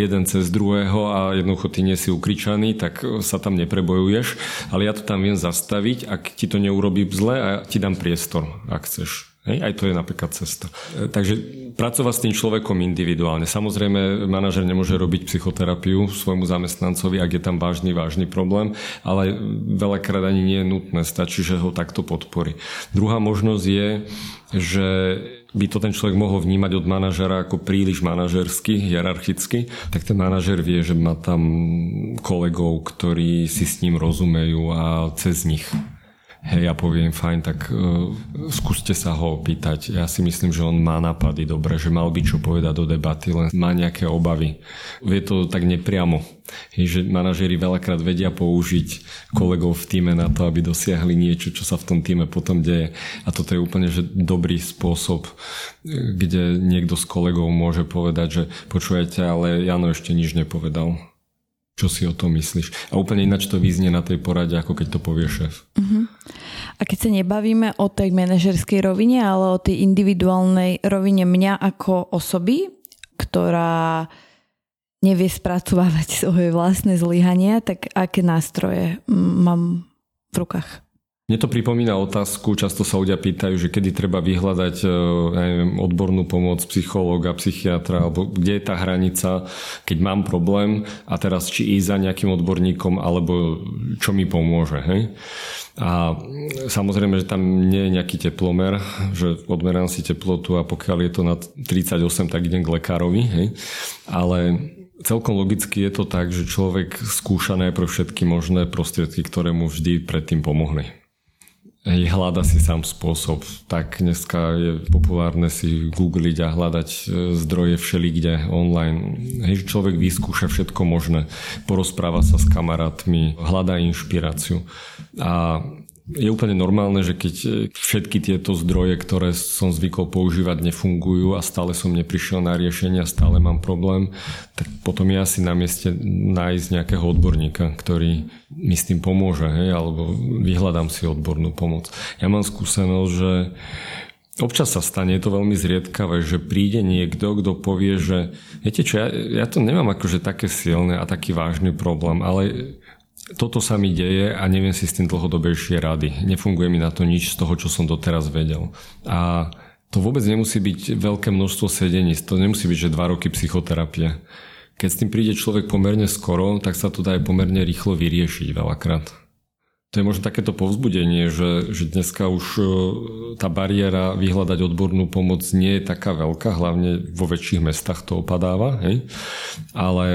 jeden cez druhého a jednoducho ty nie si ukričaný, tak sa tam neprebojuješ. Ale ja to tam viem zastaviť, ak ti to neurobí zle a ti dám priestor, ak chceš. Hej, aj to je napríklad cesta. E, takže pracovať s tým človekom individuálne. Samozrejme, manažer nemôže robiť psychoterapiu svojmu zamestnancovi, ak je tam vážny, vážny problém, ale veľakrát ani nie je nutné, stačí, že ho takto podporí. Druhá možnosť je, že by to ten človek mohol vnímať od manažera ako príliš manažersky, hierarchicky, tak ten manažer vie, že má tam kolegov, ktorí si s ním rozumejú a cez nich hej, ja poviem, fajn, tak uh, skúste sa ho opýtať. Ja si myslím, že on má nápady dobre, že mal by čo povedať do debaty, len má nejaké obavy. Vie to tak nepriamo. Hej, že manažéri veľakrát vedia použiť kolegov v týme na to, aby dosiahli niečo, čo sa v tom týme potom deje. A toto je úplne že dobrý spôsob, kde niekto z kolegov môže povedať, že počujete, ale Jano ešte nič nepovedal čo si o tom myslíš. A úplne ináč to vyznie na tej porade, ako keď to povie šéf. Uh-huh. Keď sa nebavíme o tej manažerskej rovine, ale o tej individuálnej rovine mňa ako osoby, ktorá nevie spracovávať svoje vlastné zlyhania, tak aké nástroje mám v rukách? Mne to pripomína otázku, často sa ľudia pýtajú, že kedy treba vyhľadať e, neviem, odbornú pomoc psychológa, psychiatra, alebo kde je tá hranica, keď mám problém a teraz či ísť za nejakým odborníkom, alebo čo mi pomôže. Hej? A samozrejme, že tam nie je nejaký teplomer, že odmerám si teplotu a pokiaľ je to nad 38, tak idem k lekárovi. Hej? Ale celkom logicky je to tak, že človek skúša najprv všetky možné prostriedky, ktoré mu vždy predtým pomohli hľada si sám spôsob. Tak dneska je populárne si googliť a hľadať e, zdroje všelikde online. Hej, človek vyskúša všetko možné. Porozpráva sa s kamarátmi, hľadá inšpiráciu. A je úplne normálne, že keď e, všetky tieto zdroje, ktoré som zvykol používať, nefungujú a stále som neprišiel na riešenie a stále mám problém, tak potom je asi na mieste nájsť nejakého odborníka, ktorý mi s tým pomôže, hej, alebo vyhľadám si odbornú pomoc. Ja mám skúsenosť, že Občas sa stane, je to veľmi zriedkavé, že príde niekto, kto povie, že viete čo, ja, ja to nemám akože také silné a taký vážny problém, ale toto sa mi deje a neviem si s tým dlhodobejšie rady. Nefunguje mi na to nič z toho, čo som doteraz vedel. A to vôbec nemusí byť veľké množstvo sedení, to nemusí byť, že dva roky psychoterapie. Keď s tým príde človek pomerne skoro, tak sa to dá aj pomerne rýchlo vyriešiť veľakrát. To je možno takéto povzbudenie, že, že dneska už e, tá bariéra vyhľadať odbornú pomoc nie je taká veľká, hlavne vo väčších mestách to opadáva, hej? ale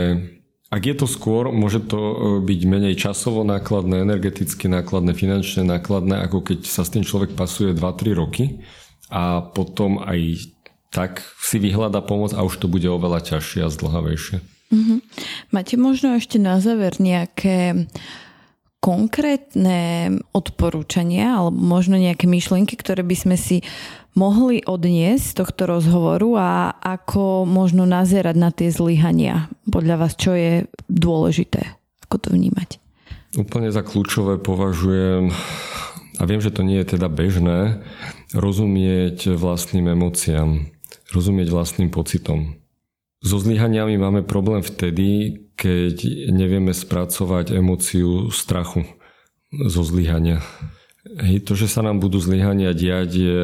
ak je to skôr, môže to e, byť menej časovo nákladné, energeticky nákladné, finančne nákladné, ako keď sa s tým človek pasuje 2-3 roky a potom aj tak si vyhľada pomoc a už to bude oveľa ťažšie a zdlhavejšie. Mm-hmm. Máte možno ešte na záver nejaké konkrétne odporúčania alebo možno nejaké myšlienky, ktoré by sme si mohli odniesť z tohto rozhovoru a ako možno nazerať na tie zlyhania? Podľa vás, čo je dôležité? Ako to vnímať? Úplne za kľúčové považujem, a viem, že to nie je teda bežné, rozumieť vlastným emóciám, rozumieť vlastným pocitom. So zlyhaniami máme problém vtedy, keď nevieme spracovať emóciu strachu zo zlyhania. Hej, to, že sa nám budú zlyhania diať je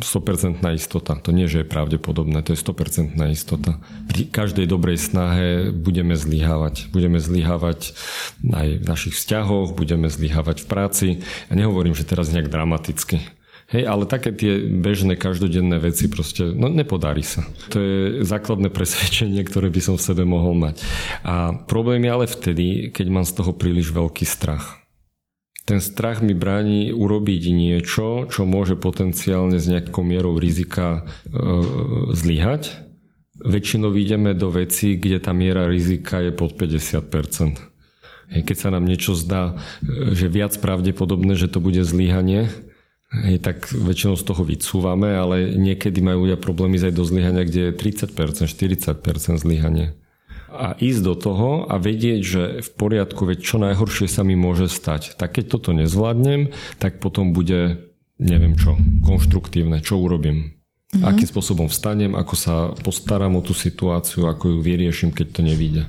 100% istota. To nie, že je pravdepodobné, to je 100% istota. Pri každej dobrej snahe budeme zlyhávať. Budeme zlyhávať aj v našich vzťahoch, budeme zlyhávať v práci. A nehovorím, že teraz nejak dramaticky. Hej, ale také tie bežné každodenné veci proste, no nepodarí sa. To je základné presvedčenie, ktoré by som v sebe mohol mať. A problém je ale vtedy, keď mám z toho príliš veľký strach ten strach mi bráni urobiť niečo, čo môže potenciálne s nejakou mierou rizika e, zlyhať. Väčšinou ideme do veci, kde tá miera rizika je pod 50%. Keď sa nám niečo zdá, e, že viac pravdepodobné, že to bude zlyhanie, Hej, tak väčšinou z toho vycúvame, ale niekedy majú ľudia problémy aj do zlyhania, kde je 30%, 40% zlyhanie a ísť do toho a vedieť, že v poriadku, veď čo najhoršie sa mi môže stať. Tak keď toto nezvládnem, tak potom bude, neviem čo, konštruktívne, čo urobím. Mm-hmm. Akým spôsobom vstanem, ako sa postaram o tú situáciu, ako ju vyrieším, keď to nevíde.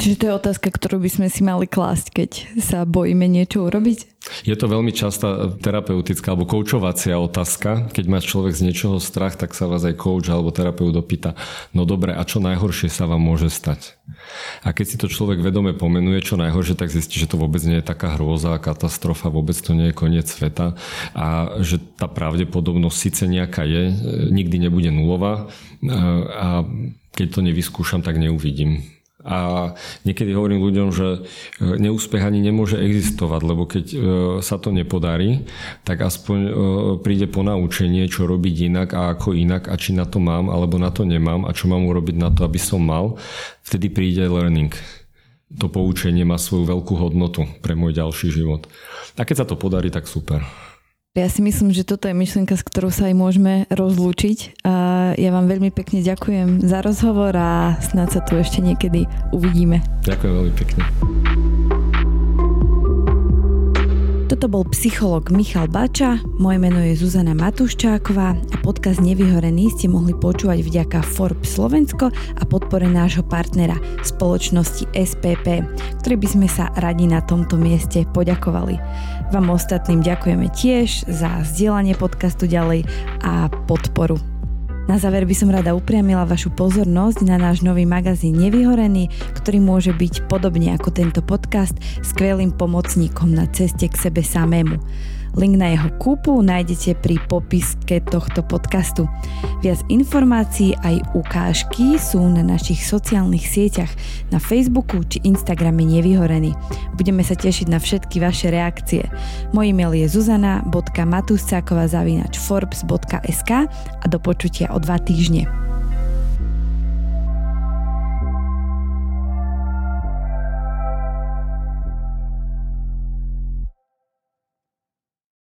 Čiže to je otázka, ktorú by sme si mali klásť, keď sa bojíme niečo urobiť? Je to veľmi častá terapeutická alebo koučovacia otázka. Keď má človek z niečoho strach, tak sa vás aj kouč alebo terapeut opýta, no dobre, a čo najhoršie sa vám môže stať? A keď si to človek vedome pomenuje, čo najhoršie, tak zistí, že to vôbec nie je taká hrôza, katastrofa, vôbec to nie je koniec sveta a že tá pravdepodobnosť síce nejaká je, nikdy nebude nulová a keď to nevyskúšam, tak neuvidím A niekedy hovorím ľuďom, že e, neúspech ani nemôže existovať, lebo keď e, sa to nepodarí, tak aspoň e, príde po naučenie, čo robiť inak a ako inak a či na to mám alebo na to nemám a čo mám urobiť na to, aby som mal. Vtedy príde learning. To poučenie má svoju veľkú hodnotu pre môj ďalší život. A keď sa to podarí, tak super. Ja si myslím, že toto je myšlienka, s ktorou sa aj môžeme rozlúčiť. A ja vám veľmi pekne ďakujem za rozhovor a snad sa tu ešte niekedy uvidíme. Ďakujem veľmi pekne. Toto bol psycholog Michal Bača, moje meno je Zuzana Matuščáková a podcast Nevyhorený ste mohli počúvať vďaka Forbes Slovensko a podpore nášho partnera spoločnosti SPP, ktorý by sme sa radi na tomto mieste poďakovali. Vám ostatným ďakujeme tiež za zdieľanie podcastu ďalej a podporu. Na záver by som rada upriamila vašu pozornosť na náš nový magazín Nevyhorený, ktorý môže byť podobne ako tento podcast skvelým pomocníkom na ceste k sebe samému. Link na jeho kúpu nájdete pri popiske tohto podcastu. Viac informácií aj ukážky sú na našich sociálnych sieťach na Facebooku či Instagrame Nevyhorený. Budeme sa tešiť na všetky vaše reakcie. Môj e-mail je zuzana.matuscáková.forbes.sk a do počutia o dva týždne.